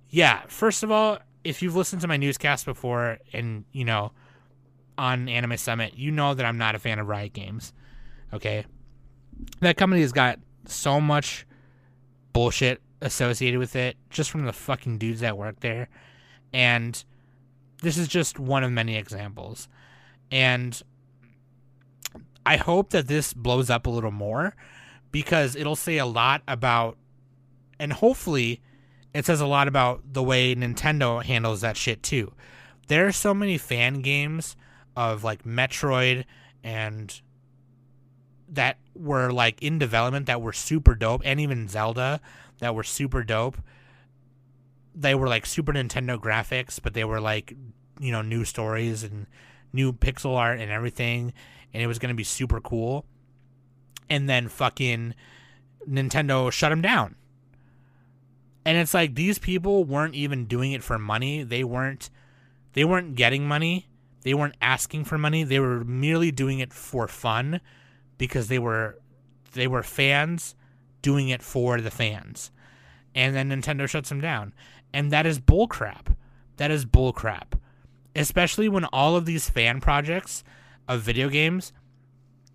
Yeah, first of all, if you've listened to my newscast before and, you know, on Anime Summit, you know that I'm not a fan of Riot Games. Okay? That company has got so much bullshit associated with it just from the fucking dudes that work there. And this is just one of many examples. And I hope that this blows up a little more because it'll say a lot about, and hopefully, it says a lot about the way Nintendo handles that shit too. There are so many fan games of like Metroid and that were like in development that were super dope, and even Zelda that were super dope. They were like Super Nintendo graphics, but they were like, you know, new stories and new pixel art and everything and it was going to be super cool. And then fucking Nintendo shut them down. And it's like these people weren't even doing it for money. They weren't they weren't getting money. They weren't asking for money. They were merely doing it for fun because they were they were fans doing it for the fans. And then Nintendo shuts them down. And that is bullcrap. That is bullcrap. Especially when all of these fan projects of video games,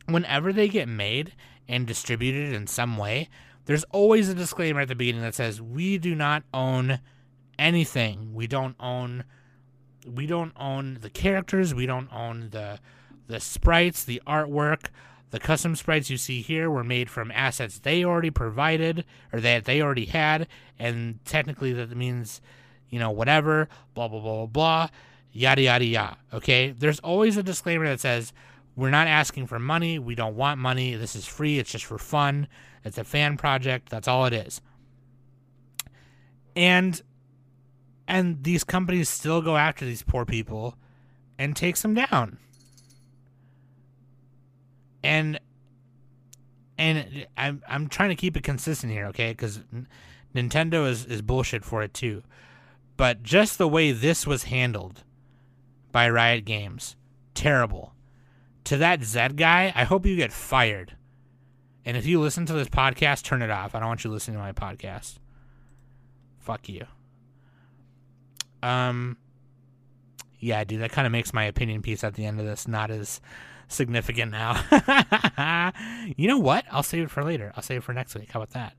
whenever they get made and distributed in some way, there's always a disclaimer at the beginning that says we do not own anything. We don't own we don't own the characters, we don't own the the sprites, the artwork, the custom sprites you see here were made from assets they already provided or that they already had, and technically that means, you know, whatever, blah blah blah blah blah, yada yada yada. Okay, there's always a disclaimer that says we're not asking for money, we don't want money, this is free, it's just for fun, it's a fan project, that's all it is. And and these companies still go after these poor people and takes them down and and I'm I'm trying to keep it consistent here, okay? Because Nintendo is is bullshit for it too, but just the way this was handled by Riot Games, terrible. To that Zed guy, I hope you get fired. And if you listen to this podcast, turn it off. I don't want you listening to my podcast. Fuck you. Um. Yeah, dude, that kind of makes my opinion piece at the end of this not as significant now. you know what? I'll save it for later. I'll save it for next week. How about that?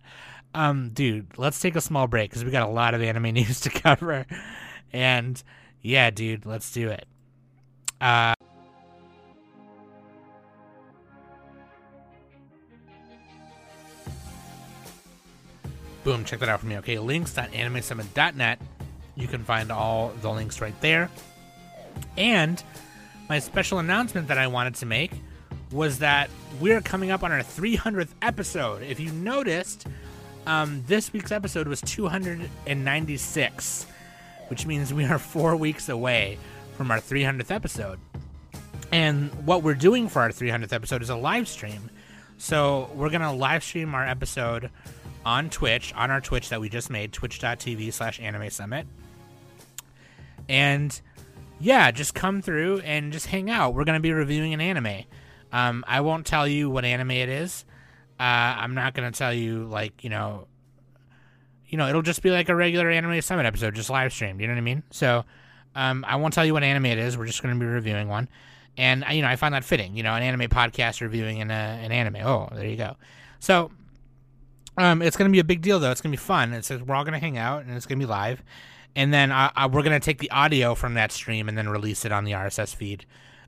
Um, dude, let's take a small break because we got a lot of anime news to cover. And yeah, dude, let's do it. Uh, boom, check that out for me. Okay, links.animesummit.net. You can find all the links right there. And my special announcement that I wanted to make was that we're coming up on our 300th episode. If you noticed, um, this week's episode was 296, which means we are four weeks away from our 300th episode. And what we're doing for our 300th episode is a live stream. So we're going to live stream our episode on Twitch, on our Twitch that we just made, twitch.tv slash anime summit. And yeah, just come through and just hang out. We're going to be reviewing an anime. Um, I won't tell you what anime it is. Uh, I'm not going to tell you, like, you know, you know, it'll just be like a regular Anime Summit episode, just live streamed. You know what I mean? So, um, I won't tell you what anime it is. We're just going to be reviewing one. And, you know, I find that fitting. You know, an anime podcast reviewing an, uh, an anime. Oh, there you go. So, um, it's going to be a big deal, though. It's going to be fun. It's we're all going to hang out, and it's going to be live and then I, I, we're gonna take the audio from that stream and then release it on the RSS feed.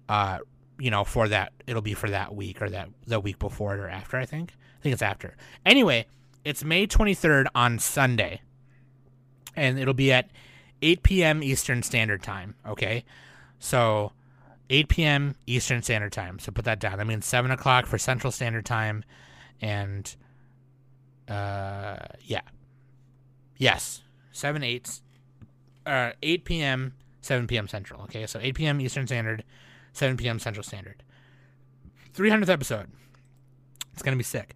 Uh, you know, for that it'll be for that week or that the week before it or after. I think. I think it's after. Anyway, it's May 23rd on Sunday, and it'll be at 8 p.m. Eastern Standard Time. Okay, so 8 p.m. Eastern Standard Time. So put that down. That means seven o'clock for Central Standard Time, and uh, yeah, yes, seven eight uh, 8 p.m., 7 p.m. Central. Okay, so 8 p.m. Eastern Standard, 7 p.m. Central Standard. 300th episode. It's gonna be sick.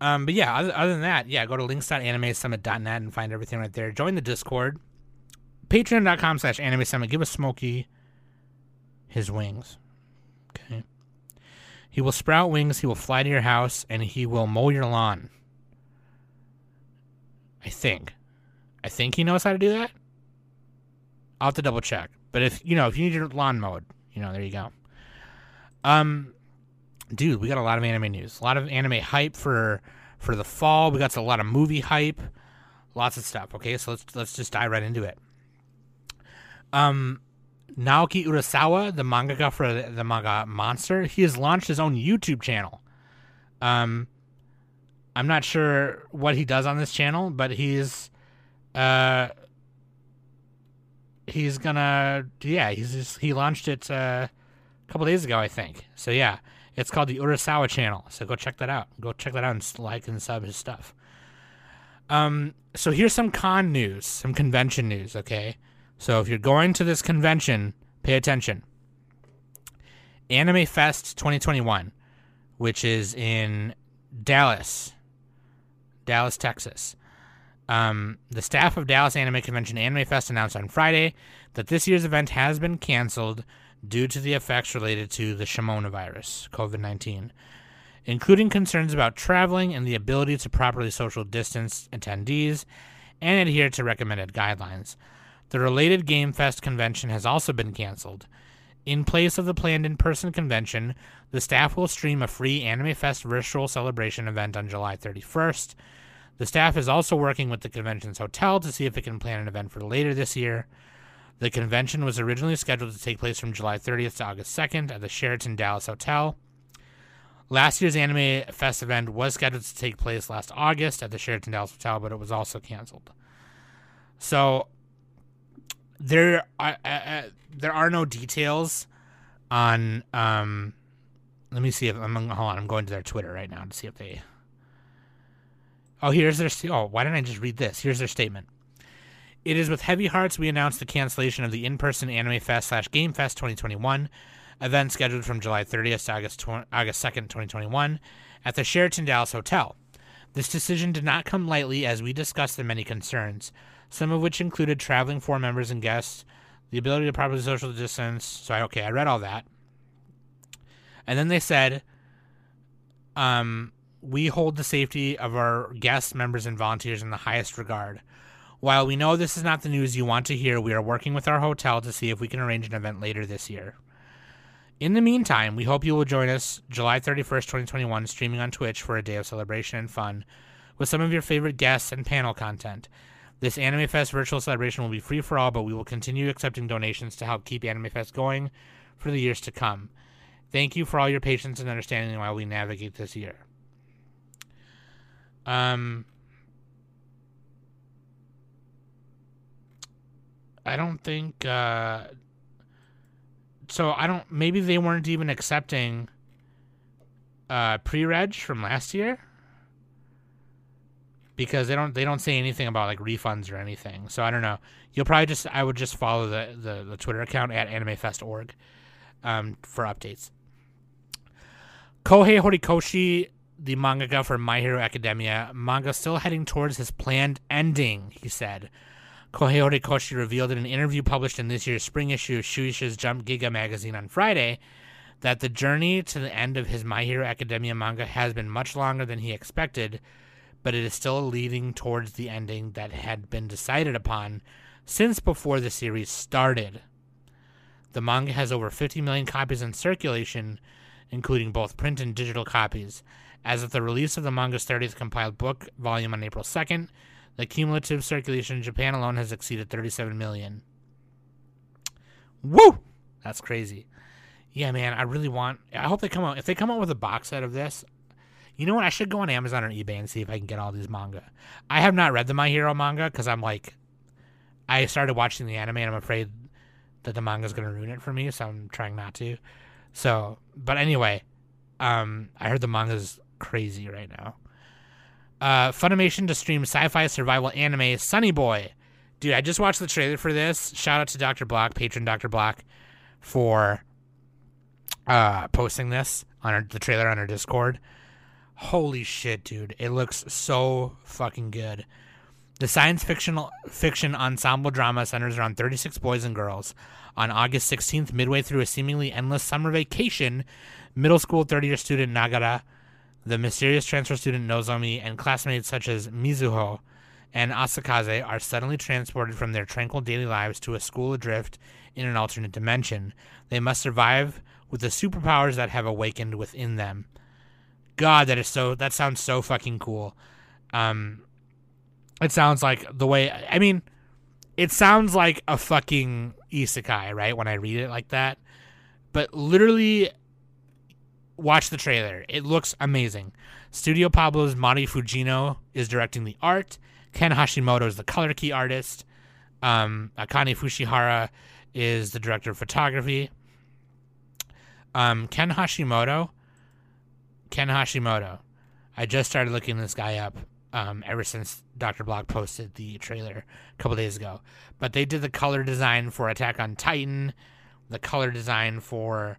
Um, but yeah, other, other than that, yeah, go to links.animesummit.net and find everything right there. Join the Discord. Patreon.com slash anime summit. Give a Smokey his wings. Okay. He will sprout wings, he will fly to your house, and he will mow your lawn. I think. I think he knows how to do that. I'll have to double check. But if you know, if you need your lawn mowed, you know, there you go. Um, dude, we got a lot of anime news, a lot of anime hype for for the fall. We got a lot of movie hype, lots of stuff. Okay, so let's let's just dive right into it. Um, Naoki Urasawa, the mangaka for the, the manga Monster, he has launched his own YouTube channel. Um, I'm not sure what he does on this channel, but he's uh he's gonna yeah he's just, he launched it uh, a couple days ago I think. So yeah, it's called the Urasawa channel. So go check that out. Go check that out and like and sub his stuff. Um, so here's some con news, some convention news. Okay, so if you're going to this convention, pay attention. Anime Fest 2021, which is in Dallas, Dallas, Texas. Um, the staff of Dallas Anime Convention Anime Fest announced on Friday that this year's event has been canceled due to the effects related to the Shimona virus, COVID 19, including concerns about traveling and the ability to properly social distance attendees and adhere to recommended guidelines. The related Game Fest convention has also been canceled. In place of the planned in person convention, the staff will stream a free Anime Fest virtual celebration event on July 31st. The staff is also working with the convention's hotel to see if it can plan an event for later this year. The convention was originally scheduled to take place from July 30th to August 2nd at the Sheraton Dallas Hotel. Last year's Anime Fest event was scheduled to take place last August at the Sheraton Dallas Hotel, but it was also canceled. So there are uh, uh, there are no details on. Um, let me see if I'm hold on. I'm going to their Twitter right now to see if they. Oh, here's their. Oh, why didn't I just read this? Here's their statement. It is with heavy hearts we announce the cancellation of the in-person Anime Fest slash Game Fest 2021 event scheduled from July 30th to August, tw- August 2nd, 2021 at the Sheraton Dallas Hotel. This decision did not come lightly as we discussed the many concerns, some of which included traveling for members and guests, the ability to properly social distance. So, I, okay, I read all that. And then they said, um, we hold the safety of our guests, members, and volunteers in the highest regard. While we know this is not the news you want to hear, we are working with our hotel to see if we can arrange an event later this year. In the meantime, we hope you will join us July 31st, 2021, streaming on Twitch for a day of celebration and fun with some of your favorite guests and panel content. This Anime Fest virtual celebration will be free for all, but we will continue accepting donations to help keep Anime Fest going for the years to come. Thank you for all your patience and understanding while we navigate this year. Um, I don't think. Uh, so I don't. Maybe they weren't even accepting uh, pre-reg from last year because they don't they don't say anything about like refunds or anything. So I don't know. You'll probably just I would just follow the the, the Twitter account at AnimeFest.org um, for updates. Kohei Horikoshi, the mangaka for My Hero Academia, manga still heading towards his planned ending. He said. Kohei Horikoshi revealed in an interview published in this year's spring issue of Shueisha's Jump Giga magazine on Friday that the journey to the end of his My Hero Academia manga has been much longer than he expected but it is still leading towards the ending that had been decided upon since before the series started. The manga has over 50 million copies in circulation, including both print and digital copies. As of the release of the manga's 30th compiled book volume on April 2nd, the cumulative circulation in Japan alone has exceeded 37 million. Woo! That's crazy. Yeah, man, I really want. I hope they come out. If they come out with a box set of this, you know what? I should go on Amazon or eBay and see if I can get all these manga. I have not read the My Hero manga because I'm like, I started watching the anime and I'm afraid that the manga is going to ruin it for me, so I'm trying not to. So, but anyway, um, I heard the manga's crazy right now. Uh, Funimation to stream sci-fi survival anime Sonny Boy. Dude, I just watched the trailer for this. Shout out to Dr. Block, patron Dr. Block, for uh, posting this on our, the trailer on our Discord. Holy shit, dude. It looks so fucking good. The science fictional fiction ensemble drama centers around 36 boys and girls. On August 16th, midway through a seemingly endless summer vacation, middle school third year student Nagara, the mysterious transfer student Nozomi, and classmates such as Mizuho and Asakaze are suddenly transported from their tranquil daily lives to a school adrift in an alternate dimension. They must survive with the superpowers that have awakened within them. God, that is so. That sounds so fucking cool. Um, it sounds like the way. I mean, it sounds like a fucking isekai, right? When I read it like that, but literally, watch the trailer. It looks amazing. Studio Pablo's Mari Fujino is directing the art. Ken Hashimoto is the color key artist. Um, Akane Fushihara is the director of photography. Um, Ken Hashimoto Ken Hashimoto. I just started looking this guy up um, ever since Dr. Block posted the trailer a couple days ago. But they did the color design for Attack on Titan, the color design for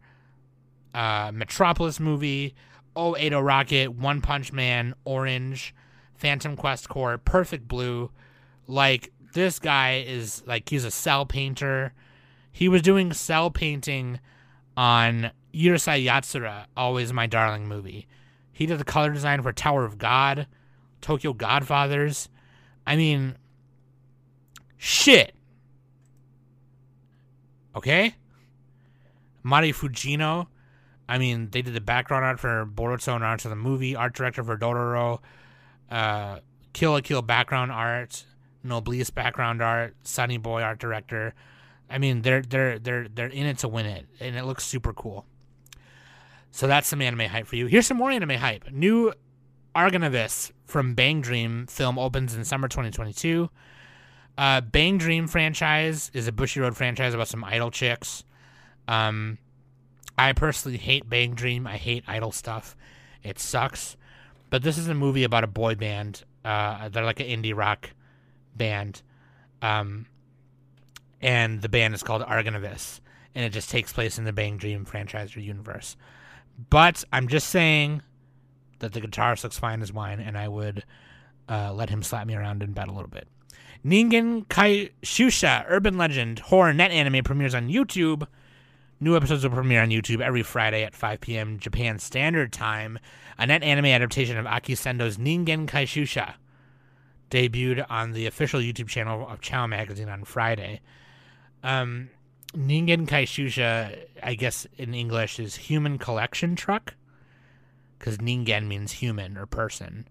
uh, Metropolis movie, 080 Rocket, One Punch Man, Orange, Phantom Quest Core, Perfect Blue. Like this guy is like he's a cel painter. He was doing cel painting on Urusei Yatsura, Always My Darling movie. He did the color design for Tower of God, Tokyo Godfathers. I mean, shit. Okay? Mari Fujino. I mean, they did the background art for Boruto and art of the movie, art director for Dororo, uh, Kill la Kill background art, Noblesse background art, Sonny Boy art director. I mean, they're they're they're they're in it to win it, and it looks super cool. So that's some anime hype for you. Here's some more anime hype. New Argonavis from Bang Dream film opens in summer 2022. Uh, Bang Dream franchise is a Bushiroad franchise about some idol chicks. Um, I personally hate Bang Dream. I hate idol stuff. It sucks. But this is a movie about a boy band. Uh, they're like an indie rock band. Um, and the band is called Argonavis. And it just takes place in the Bang Dream franchise or universe. But I'm just saying that the guitarist looks fine as wine, and I would uh, let him slap me around in bed a little bit. Ningen Kai Shusha, Urban Legend Horror Net Anime premieres on YouTube. New episodes will premiere on YouTube every Friday at 5 p.m. Japan Standard Time. A net anime adaptation of Aki Sendo's Ningen Kaishusha debuted on the official YouTube channel of Ciao Magazine on Friday. Um, Ningen Kaishusha, I guess in English, is human collection truck. Because Ningen means human or person.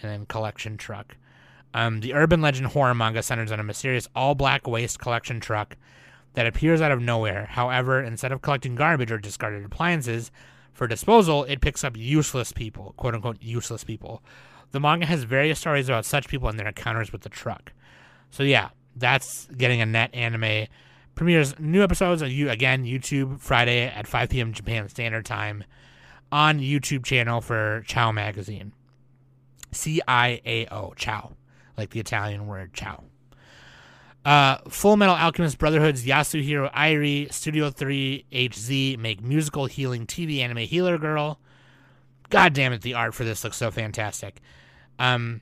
And then collection truck. Um, the urban legend horror manga centers on a mysterious all black waste collection truck that appears out of nowhere. However, instead of collecting garbage or discarded appliances for disposal, it picks up useless people, quote unquote, useless people. The manga has various stories about such people and their encounters with the truck. So, yeah, that's getting a net anime premieres new episodes on you again YouTube Friday at 5 p.m. Japan Standard Time on YouTube channel for Ciao Magazine. C I A O Ciao, like the Italian word Ciao. Uh, Full Metal Alchemist Brotherhood's Yasuhiro Irie Studio 3 HZ make musical healing TV anime Healer Girl. God damn it, the art for this looks so fantastic. Um,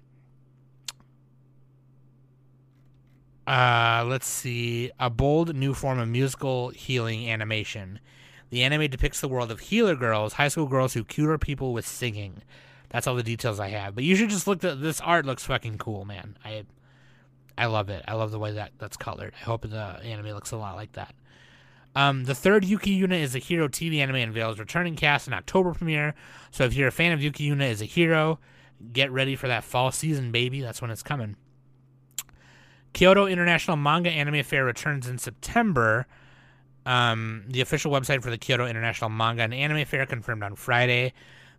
Uh, let's see. A bold new form of musical healing animation. The anime depicts the world of healer girls, high school girls who cure people with singing. That's all the details I have. But you should just look at this art. Looks fucking cool, man. I, I love it. I love the way that that's colored. I hope the anime looks a lot like that. Um, the third Yuki Yuna is a Hero TV anime unveils returning cast in October premiere. So if you're a fan of Yuki Yuna is a hero, get ready for that fall season, baby. That's when it's coming. Kyoto International Manga Anime Fair returns in September. Um, the official website for the Kyoto International Manga and Anime Fair confirmed on Friday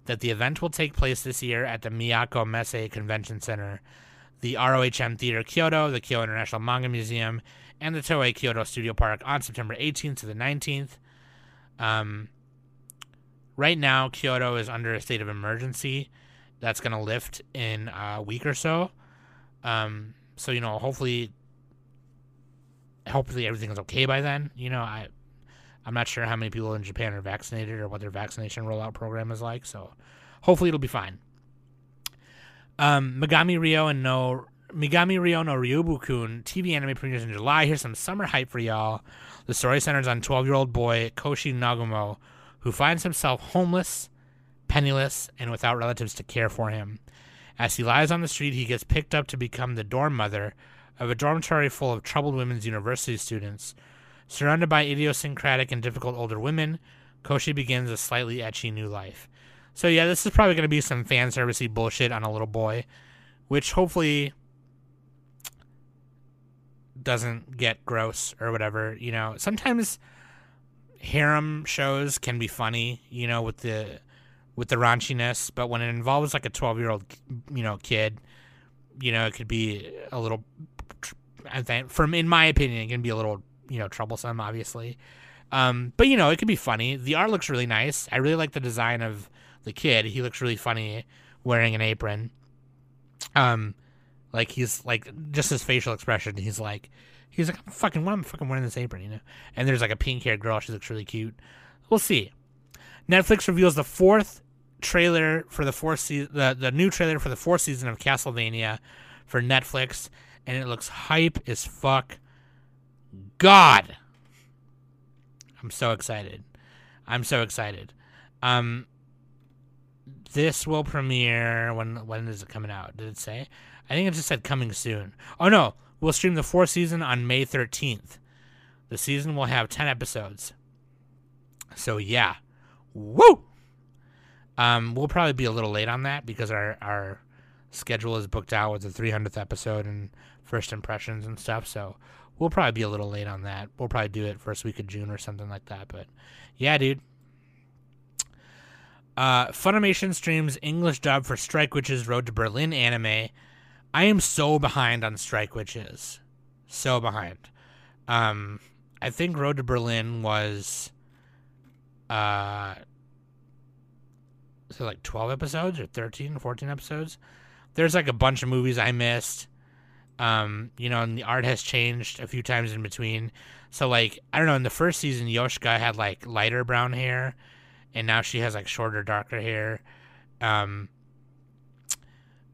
that the event will take place this year at the Miyako Messe Convention Center, the ROHM Theater Kyoto, the Kyoto International Manga Museum, and the Toei Kyoto Studio Park on September 18th to the 19th. Um, right now, Kyoto is under a state of emergency. That's going to lift in a week or so. Um, so you know, hopefully, hopefully everything is okay by then. You know, I I'm not sure how many people in Japan are vaccinated or what their vaccination rollout program is like. So hopefully it'll be fine. Um, Megami Ryo and no Megami Ryo no Ryobo-kun TV anime premieres in July. Here's some summer hype for y'all. The story centers on 12-year-old boy Koshi Nagumo, who finds himself homeless, penniless, and without relatives to care for him. As he lies on the street, he gets picked up to become the dorm mother of a dormitory full of troubled women's university students. Surrounded by idiosyncratic and difficult older women, Koshi begins a slightly ecchi new life. So yeah, this is probably going to be some fan servicey bullshit on a little boy, which hopefully doesn't get gross or whatever. You know, sometimes harem shows can be funny. You know, with the with the raunchiness, but when it involves like a 12 year old, you know, kid, you know, it could be a little, I think, from in my opinion, it can be a little, you know, troublesome, obviously. Um, but you know, it could be funny. The art looks really nice. I really like the design of the kid. He looks really funny wearing an apron. Um, like he's like just his facial expression. He's like, he's like, I'm fucking, why am I fucking wearing this apron, you know? And there's like a pink haired girl. She looks really cute. We'll see. Netflix reveals the fourth trailer for the fourth season, the, the new trailer for the fourth season of Castlevania for Netflix, and it looks hype as fuck. God, I'm so excited. I'm so excited. Um, this will premiere when when is it coming out? Did it say? I think it just said coming soon. Oh no, we'll stream the fourth season on May 13th. The season will have 10 episodes. So yeah. Woo! Um, we'll probably be a little late on that because our our schedule is booked out with the 300th episode and first impressions and stuff. So we'll probably be a little late on that. We'll probably do it first week of June or something like that. But yeah, dude. Uh, Funimation streams English dub for Strike Witches Road to Berlin anime. I am so behind on Strike Witches. So behind. Um, I think Road to Berlin was uh so like 12 episodes or 13 14 episodes there's like a bunch of movies i missed um you know and the art has changed a few times in between so like i don't know in the first season yoshika had like lighter brown hair and now she has like shorter darker hair um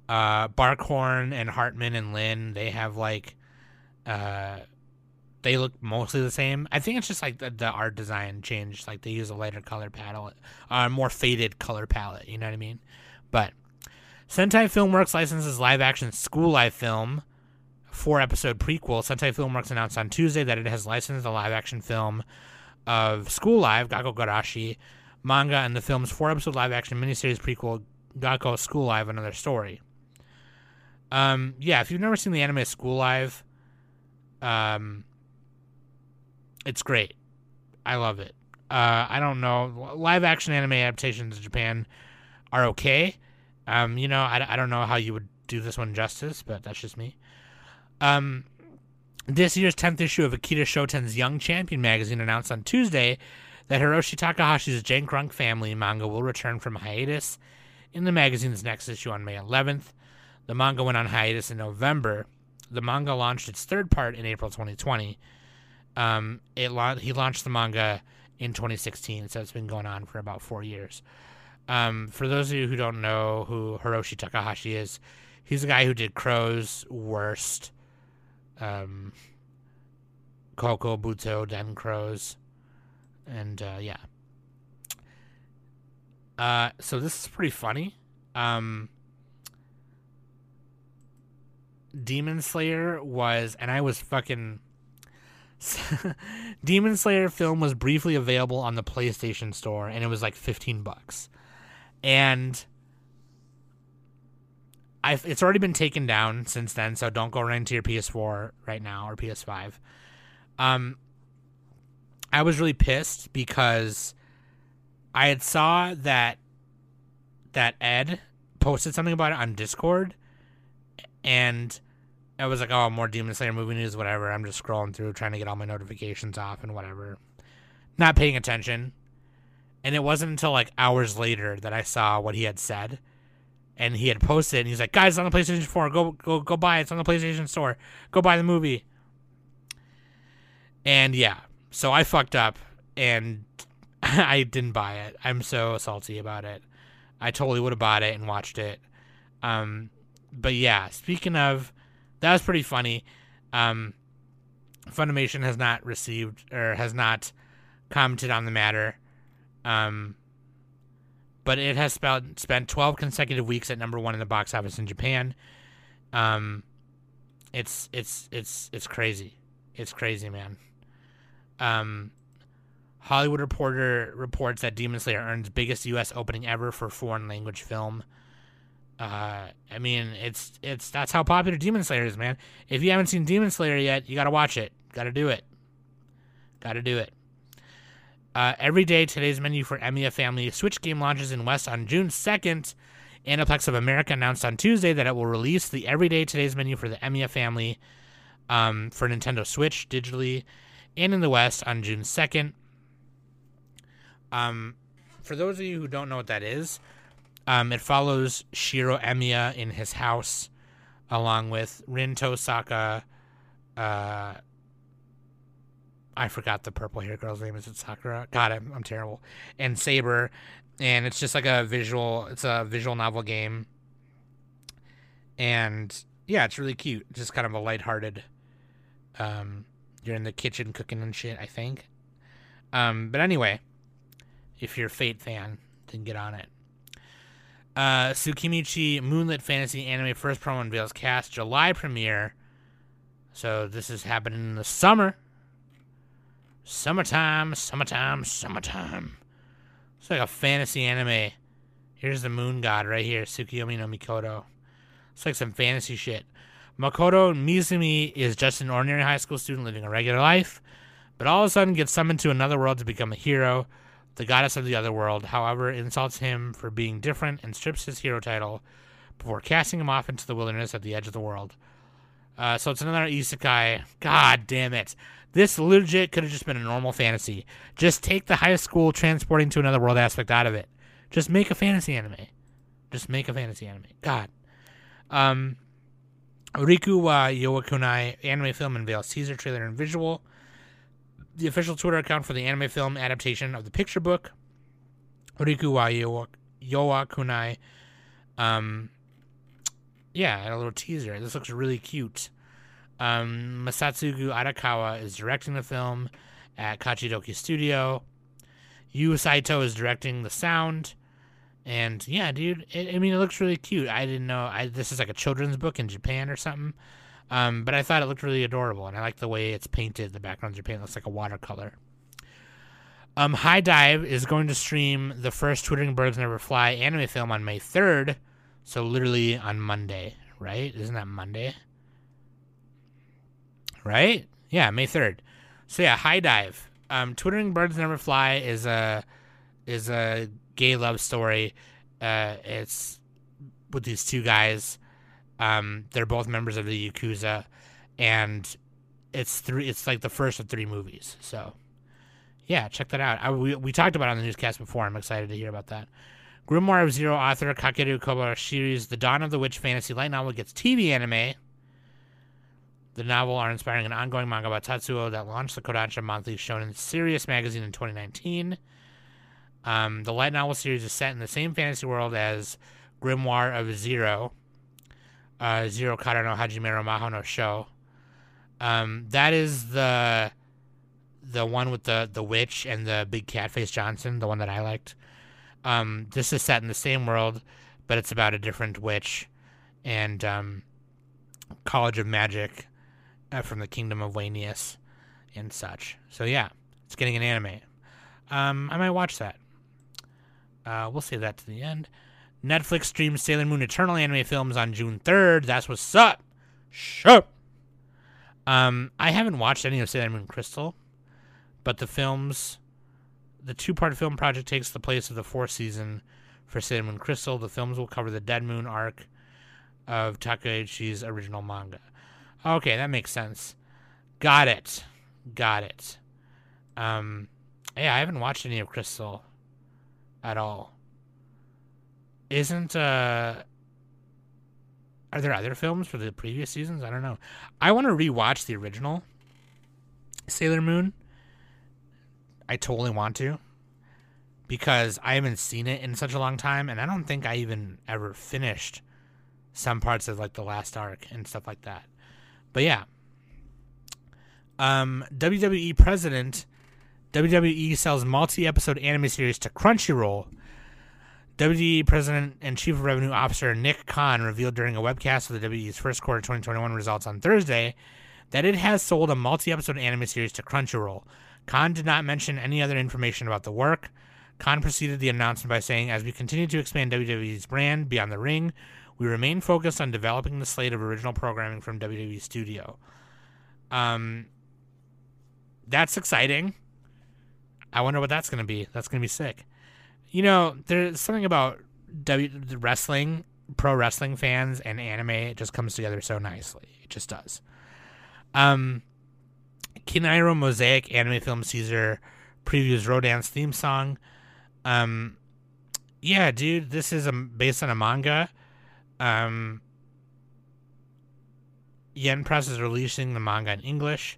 uh barkhorn and hartman and Lynn, they have like uh they look mostly the same. I think it's just like the, the art design changed. Like they use a lighter color palette, a uh, more faded color palette. You know what I mean? But Sentai Filmworks licenses live action School Life film, four episode prequel. Sentai Filmworks announced on Tuesday that it has licensed the live action film of School Live, Gakko Gurashi, manga, and the film's four episode live action miniseries prequel, Gakko School Live Another Story. Um, yeah, if you've never seen the anime School Live, um, it's great. I love it. Uh, I don't know. Live action anime adaptations in Japan are okay. Um, you know, I, I don't know how you would do this one justice, but that's just me. Um, this year's 10th issue of Akita Shoten's Young Champion magazine announced on Tuesday that Hiroshi Takahashi's Jank family manga will return from hiatus in the magazine's next issue on May 11th. The manga went on hiatus in November. The manga launched its third part in April 2020. Um, it he launched the manga in 2016, so it's been going on for about four years. Um, for those of you who don't know who Hiroshi Takahashi is, he's the guy who did Crow's Worst, um, Koko Buto Den Crows, and uh, yeah. Uh, so this is pretty funny. Um, Demon Slayer was, and I was fucking Demon Slayer film was briefly available on the PlayStation Store, and it was like fifteen bucks, and I've it's already been taken down since then. So don't go right into your PS4 right now or PS5. Um, I was really pissed because I had saw that that Ed posted something about it on Discord, and I was like, oh, more Demon Slayer movie news, whatever. I'm just scrolling through, trying to get all my notifications off and whatever. Not paying attention. And it wasn't until like hours later that I saw what he had said. And he had posted, and he's like, guys, it's on the PlayStation 4. Go, go, go buy it. It's on the PlayStation Store. Go buy the movie. And yeah, so I fucked up and I didn't buy it. I'm so salty about it. I totally would have bought it and watched it. Um, but yeah, speaking of that was pretty funny. Um, Funimation has not received or has not commented on the matter. Um, but it has spent spent 12 consecutive weeks at number one in the box office in Japan. Um, it's it's it's it's crazy. It's crazy, man. Um, Hollywood Reporter reports that Demon Slayer earns biggest U.S. opening ever for foreign language film. Uh, I mean, it's it's that's how popular Demon Slayer is, man. If you haven't seen Demon Slayer yet, you gotta watch it. Gotta do it. Gotta do it. Uh, every day, today's menu for Emiya Family Switch game launches in West on June 2nd. Aniplex of America announced on Tuesday that it will release the Everyday Today's menu for the Emiya Family um, for Nintendo Switch digitally and in the West on June 2nd. Um, for those of you who don't know what that is, um, it follows Shiro Emiya in his house, along with Rin Tosaka. Uh, I forgot the purple hair girl's name. Is it Sakura? God, I'm, I'm terrible. And Saber. and it's just like a visual. It's a visual novel game, and yeah, it's really cute. Just kind of a lighthearted. Um, you're in the kitchen cooking and shit. I think. Um, but anyway, if you're a Fate fan, then get on it. Uh, Tsukimichi Moonlit Fantasy Anime First Promo unveils cast July premiere. So this is happening in the summer. Summertime, summertime, summertime. It's like a fantasy anime. Here's the moon god right here, Tsukiyomi no Mikoto. It's like some fantasy shit. Makoto Misumi is just an ordinary high school student living a regular life, but all of a sudden gets summoned to another world to become a hero. The goddess of the other world, however, insults him for being different and strips his hero title before casting him off into the wilderness at the edge of the world. Uh, so it's another isekai. God damn it. This legit could have just been a normal fantasy. Just take the high school transporting to another world aspect out of it. Just make a fantasy anime. Just make a fantasy anime. God. Um, Riku wa Yowakunai anime film unveils teaser trailer and visual. The official Twitter account for the anime film adaptation of the picture book, Riku wa Yowakunai. Um, yeah, a little teaser. This looks really cute. Um, Masatsugu Arakawa is directing the film at Kachidoki Studio. Yu Saito is directing the sound. And yeah, dude, it, I mean, it looks really cute. I didn't know I, this is like a children's book in Japan or something. Um, but I thought it looked really adorable, and I like the way it's painted. The background in Japan looks like a watercolor. Um, HIDIVE is going to stream the first Twittering Birds Never Fly anime film on May 3rd. So literally on Monday, right? Isn't that Monday? Right? Yeah, May 3rd. So yeah, HIDIVE. Um, Twittering Birds Never Fly is a is a gay love story. Uh, it's with these two guys. Um, they're both members of the Yakuza, and it's three. It's like the first of three movies. So, yeah, check that out. I, we we talked about it on the newscast before. I'm excited to hear about that. Grimoire of Zero author Kakeru Kobayashi's The Dawn of the Witch fantasy light novel gets TV anime. The novel are inspiring an ongoing manga about Tatsuo that launched the Kodansha Monthly Shonen Sirius magazine in 2019. Um, the light novel series is set in the same fantasy world as Grimoire of Zero, uh, Zero Kara no Hajime Maho no Sho. Um, that is the the one with the the witch and the big cat face Johnson, the one that I liked. Um, this is set in the same world, but it's about a different witch and um, College of Magic uh, from the Kingdom of Wenias and such. So yeah, it's getting an anime. Um, I might watch that. Uh, we'll save that to the end. Netflix streams Sailor Moon Eternal anime films on June 3rd. That's what's up. Sure. Um, I haven't watched any of Sailor Moon Crystal, but the films, the two part film project takes the place of the fourth season for Sailor Moon Crystal. The films will cover the Dead Moon arc of Takeuchi's original manga. Okay, that makes sense. Got it. Got it. Um, yeah, I haven't watched any of Crystal at all. Isn't uh are there other films for the previous seasons? I don't know. I want to rewatch the original Sailor Moon. I totally want to because I haven't seen it in such a long time and I don't think I even ever finished some parts of like the last arc and stuff like that. But yeah. Um WWE president WWE sells multi-episode anime series to Crunchyroll. WWE President and Chief Revenue Officer Nick Khan revealed during a webcast of the WWE's first quarter 2021 results on Thursday that it has sold a multi-episode anime series to Crunchyroll. Khan did not mention any other information about the work. Khan preceded the announcement by saying, "As we continue to expand WWE's brand beyond the ring, we remain focused on developing the slate of original programming from WWE Studio." Um, that's exciting. I wonder what that's going to be. That's going to be sick. You know, there's something about w- wrestling, pro wrestling fans, and anime. It just comes together so nicely. It just does. Um, Kiniro Mosaic anime film Caesar previews Rodan's theme song. Um, yeah, dude, this is a, based on a manga. Um, Yen Press is releasing the manga in English.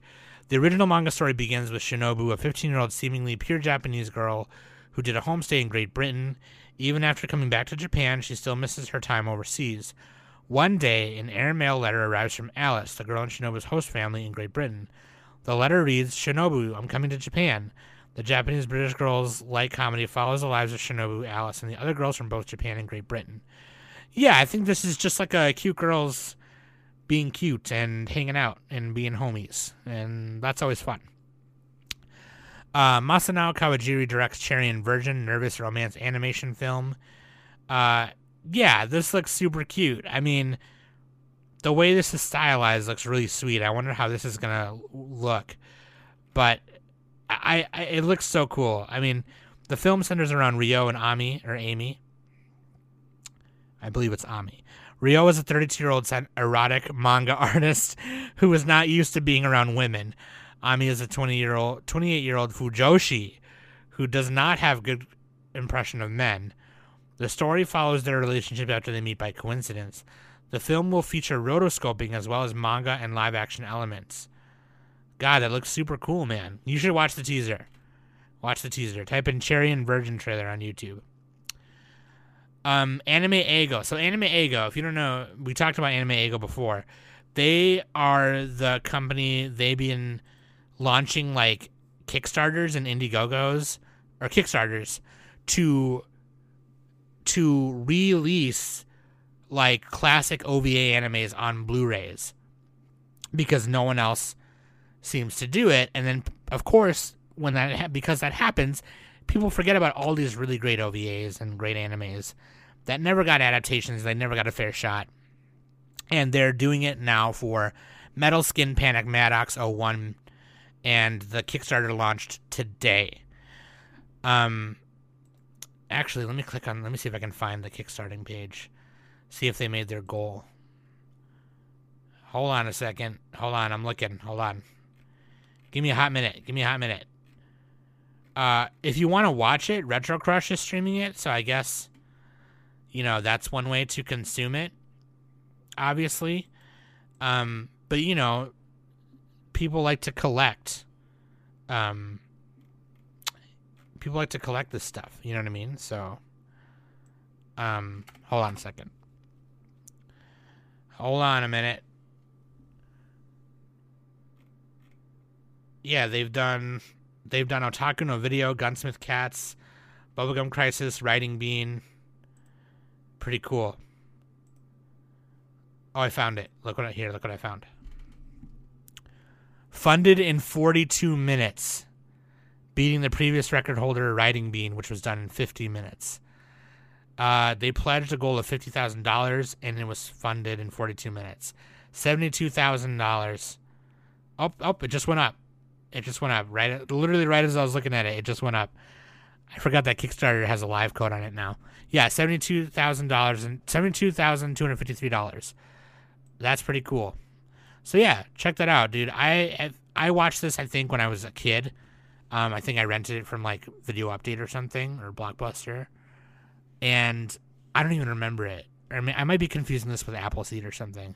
The original manga story begins with Shinobu, a 15 year old seemingly pure Japanese girl who did a homestay in Great Britain. Even after coming back to Japan, she still misses her time overseas. One day, an airmail letter arrives from Alice, the girl in Shinobu's host family in Great Britain. The letter reads Shinobu, I'm coming to Japan. The Japanese British girls light comedy follows the lives of Shinobu, Alice, and the other girls from both Japan and Great Britain. Yeah, I think this is just like a cute girls being cute and hanging out and being homies, and that's always fun. Uh, Masanao Kawajiri directs Cherry and Virgin, nervous romance animation film. Uh, yeah, this looks super cute. I mean, the way this is stylized looks really sweet. I wonder how this is gonna look, but I, I it looks so cool. I mean, the film centers around Rio and Ami or Amy. I believe it's Ami. Rio is a 32 year old erotic manga artist who is not used to being around women. Ami is a 20 year old, 28 year old fujoshi who does not have good impression of men. The story follows their relationship after they meet by coincidence. The film will feature rotoscoping as well as manga and live action elements. God, that looks super cool, man. You should watch the teaser. Watch the teaser. Type in Cherry and Virgin trailer on YouTube. Um, AnimEigo. So AnimEigo, if you don't know, we talked about AnimEigo before. They are the company. They've been launching like Kickstarters and Indiegogos or Kickstarters to to release like classic OVA animes on Blu-rays because no one else seems to do it. And then, of course, when that ha- because that happens, people forget about all these really great OVAs and great animes that never got adaptations. They never got a fair shot, and they're doing it now for Metal Skin Panic MADOX 01, and the Kickstarter launched today. Um, actually, let me click on. Let me see if I can find the Kickstarting page. See if they made their goal. Hold on a second. Hold on, I'm looking. Hold on. Give me a hot minute. Give me a hot minute. Uh, if you want to watch it, Retro Crush is streaming it, so I guess, you know, that's one way to consume it. Obviously, um, but you know, people like to collect. Um, people like to collect this stuff. You know what I mean? So, um, hold on a second. Hold on a minute. yeah, they've done they've done Otaku no Video, Gunsmith Cats, Bubblegum Crisis, Riding Bean. Pretty cool. Oh, I found it. Look what I here. Look what I found. Funded in 42 minutes, beating the previous record holder, Riding Bean, which was done in 50 minutes. Uh, they pledged a goal of fifty thousand dollars, and it was funded in 42 minutes. Seventy-two thousand dollars. Oh, oh, it just went up. It just went up right, literally right as I was looking at it. It just went up. I forgot that Kickstarter has a live code on it now. Yeah, seventy-two thousand dollars and seventy-two thousand two hundred fifty-three dollars. That's pretty cool. So yeah, check that out, dude. I I watched this I think when I was a kid. Um, I think I rented it from like Video Update or something or Blockbuster, and I don't even remember it. I mean, I might be confusing this with Appleseed or something,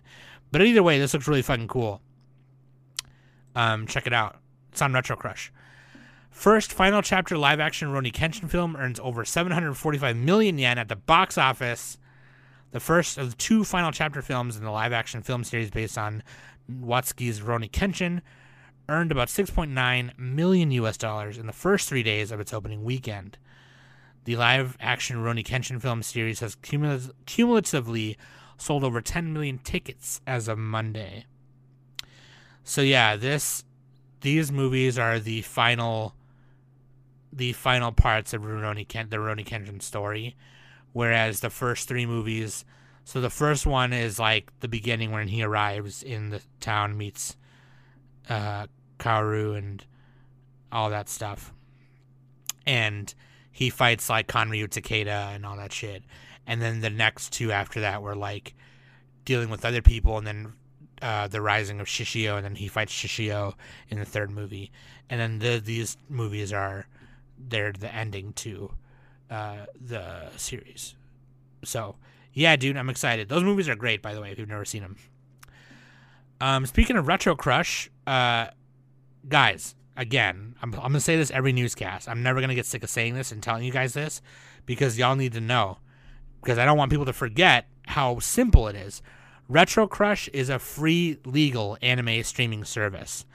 but either way, this looks really fucking cool. Um, check it out. It's on Retro Crush. First final chapter live action Rurouni Kenshin film earns over 745 million yen at the box office. The first of the two final chapter films in the live action film series based on Watsuki's Rurouni Kenshin earned about 6.9 million US dollars in the first three days of its opening weekend. The live action Rurouni Kenshin film series has cumul- cumulatively sold over 10 million tickets as of Monday. So yeah, this these movies are the final the final parts of Rurouni Ken, the Rurouni Kenshin story, whereas the first three movies. So the first one is like the beginning when he arrives in the town, meets uh, Kaoru and all that stuff, and he fights like Kanryu Takeda and all that shit. And then the next two after that were like dealing with other people, and then uh, the rising of Shishio, and then he fights Shishio in the third movie, and then the, these movies are they're the ending to uh, the series. So yeah, dude, I'm excited. Those movies are great, by the way, if you've never seen them. Um, speaking of retro crush, uh, guys, again, I'm, I'm to say this every newscast. I'm never to get sick of saying this and telling you guys this because y'all need to know. Because I don't want people to forget how simple it is. Retro Crush is a free legal anime streaming service,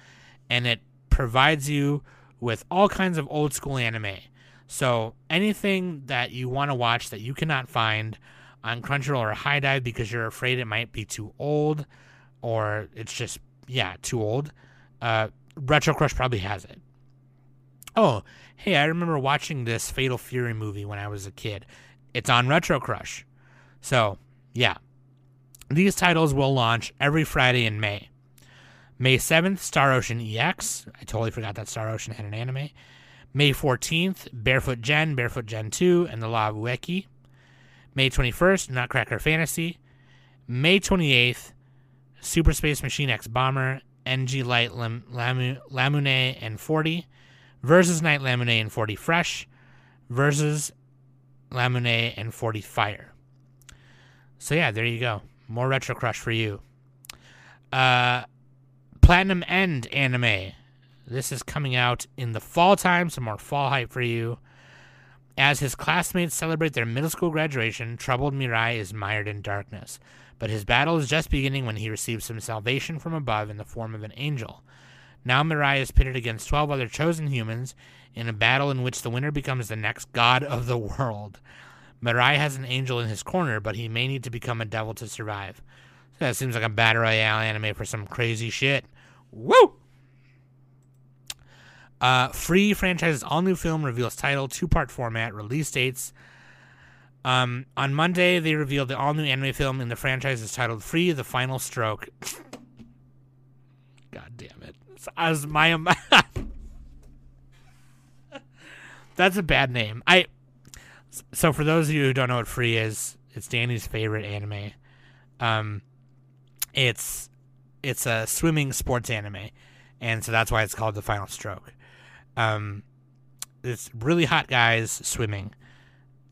and it provides you with all kinds of old school anime. So anything that you want to watch that you cannot find on Crunchyroll or HIDIVE because you're afraid it might be too old or it's just yeah too old, uh, Retro Crush probably has it. Oh, hey, I remember watching this Fatal Fury movie when I was a kid. It's on Retro Crush. So, yeah. These titles will launch every Friday in May. May 7th, Star Ocean EX. I totally forgot that Star Ocean had an anime. May 14th, Barefoot Gen, Barefoot Gen 2, and the Law of Ueki. May 21st, Nutcracker Fantasy. May 28th, Super Space Machine X Bomber, NG Knight Lam- Lam- Lamune and 40 versus Night Lamune and 40 Fresh versus Lamune and 40 Fire. So yeah, there you go. More Retro Crush for you. Uh, Platinum End anime. This is coming out in the fall time, some more fall hype for you. As his classmates celebrate their middle school graduation, troubled Mirai is mired in darkness but his battle is just beginning when he receives some salvation from above in the form of an angel. Now Mirai is pitted against 12 other chosen humans in a battle in which the winner becomes the next god of the world. Mirai has an angel in his corner, but he may need to become a devil to survive. So that seems like a Battle Royale anime for some crazy shit. Woo! Uh, Free franchise's all new film reveals title, two part format, release dates, um, on Monday, they revealed the all new anime film in the franchise is titled Free the Final Stroke. God damn it. As my. That's a bad name. I. So, for those of you who don't know what Free is, it's Danny's favorite anime. Um, it's it's a swimming sports anime, and so that's why it's called The Final Stroke. Um, it's really hot guys swimming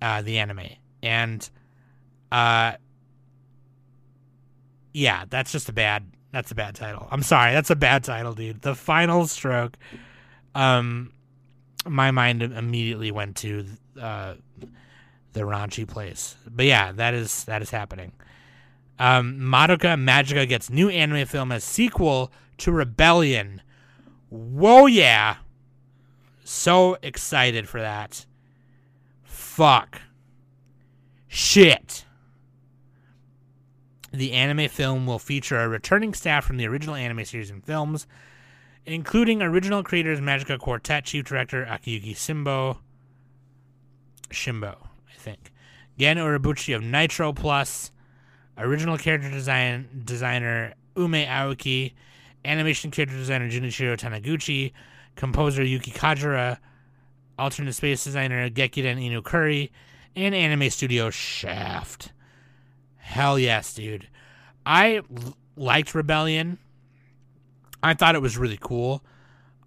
uh, the anime, and uh, yeah, that's just a bad. That's a bad title. I'm sorry, that's a bad title, dude. The final stroke. Um, my mind immediately went to uh, the raunchy place, but yeah, that is that is happening. Um, Madoka Magica gets new anime film as sequel to Rebellion. Whoa, yeah! So excited for that. Fuck. Shit. The anime film will feature a returning staff from the original anime series and films, including original creators Magica Quartet Chief Director Akiyuki Simbo. Shimbo, I think. Gen Urobuchi of Nitro Plus, original character design designer Ume Aoki, animation character designer Junichiro Taniguchi, composer Yuki Kajiura, alternate space designer Gekidan Inu Curry, and anime studio Shaft. Hell yes, dude. I l- liked Rebellion. I thought it was really cool.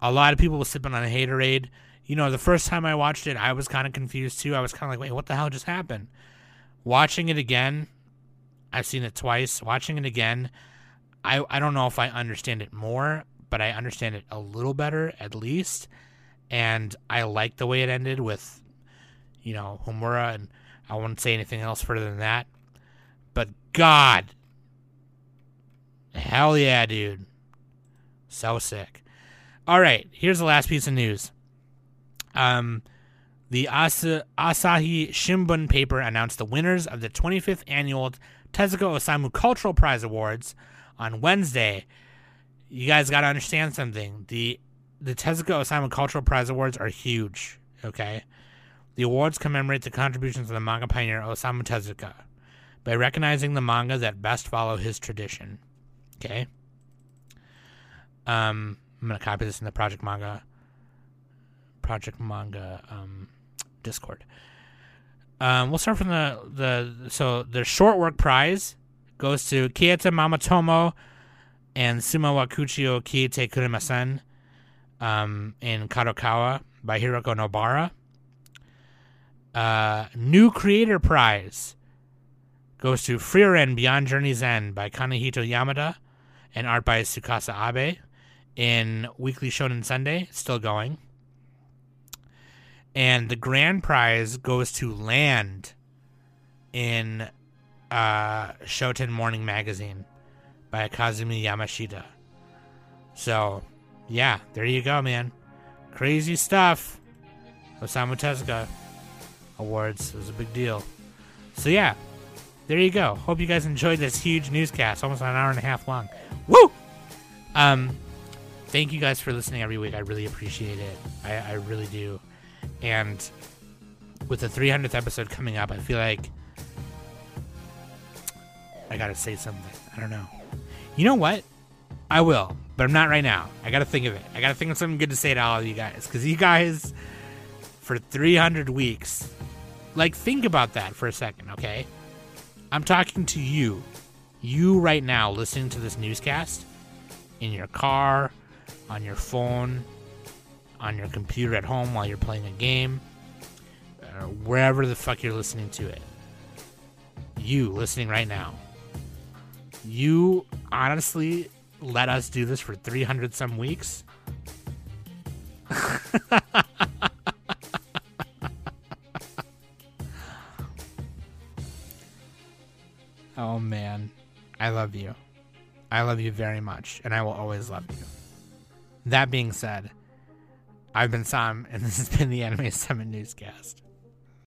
A lot of people were sipping on a haterade. You know, the first time I watched it, I was kind of confused too. I was kind of like, wait, what the hell just happened? Watching it again, I've seen it twice. Watching it again, I, I don't know if I understand it more, but I understand it a little better at least. And I like the way it ended with you know, Homura, and I won't say anything else further than that. But God, hell yeah, dude. So sick. All right, here's the last piece of news. Um, the Asa- Asahi Shimbun paper announced the winners of the 25th annual Tezuka Osamu Cultural Prize Awards on Wednesday. You guys got to understand something. The the Tezuka Osamu Cultural Prize Awards are huge. Okay, the awards commemorate the contributions of the manga pioneer Osamu Tezuka by recognizing the manga that best follow his tradition. Okay. Um, I'm gonna copy this in the Project Manga Project Manga um, Discord. Um, we'll start from the the so the short work prize goes to Kieta Mamatomo and Suma Wakuchio Kiete Kurimasen um, in Kadokawa by Hiroko Nobara. Uh, new creator prize goes to Frieren Beyond Journey's End by Kanehito Yamada and art by Tsukasa Abe in Weekly Shonen Sunday, still going. And the grand prize goes to land in uh, Shoten Morning Magazine by Kazumi Yamashita. So, yeah, there you go, man. Crazy stuff. Osamu Tezuka Awards was a big deal. So, yeah, there you go. Hope you guys enjoyed this huge newscast, almost an hour and a half long. Woo! Um, thank you guys for listening every week. I really appreciate it. I, I really do. And with the 300th episode coming up, I feel like I gotta say something. I don't know. You know what? I will, but I'm not right now. I gotta think of it. I gotta think of something good to say to all of you guys. Because you guys, for 300 weeks, like, think about that for a second, okay? I'm talking to you. You right now listening to this newscast in your car, on your phone, on your computer at home while you're playing a game, uh, wherever the fuck you're listening to it. You listening right now. You honestly let us do this for 300 some weeks? oh man. I love you. I love you very much, and I will always love you. That being said, I've been Sam, and this has been the Anime Summit Newscast.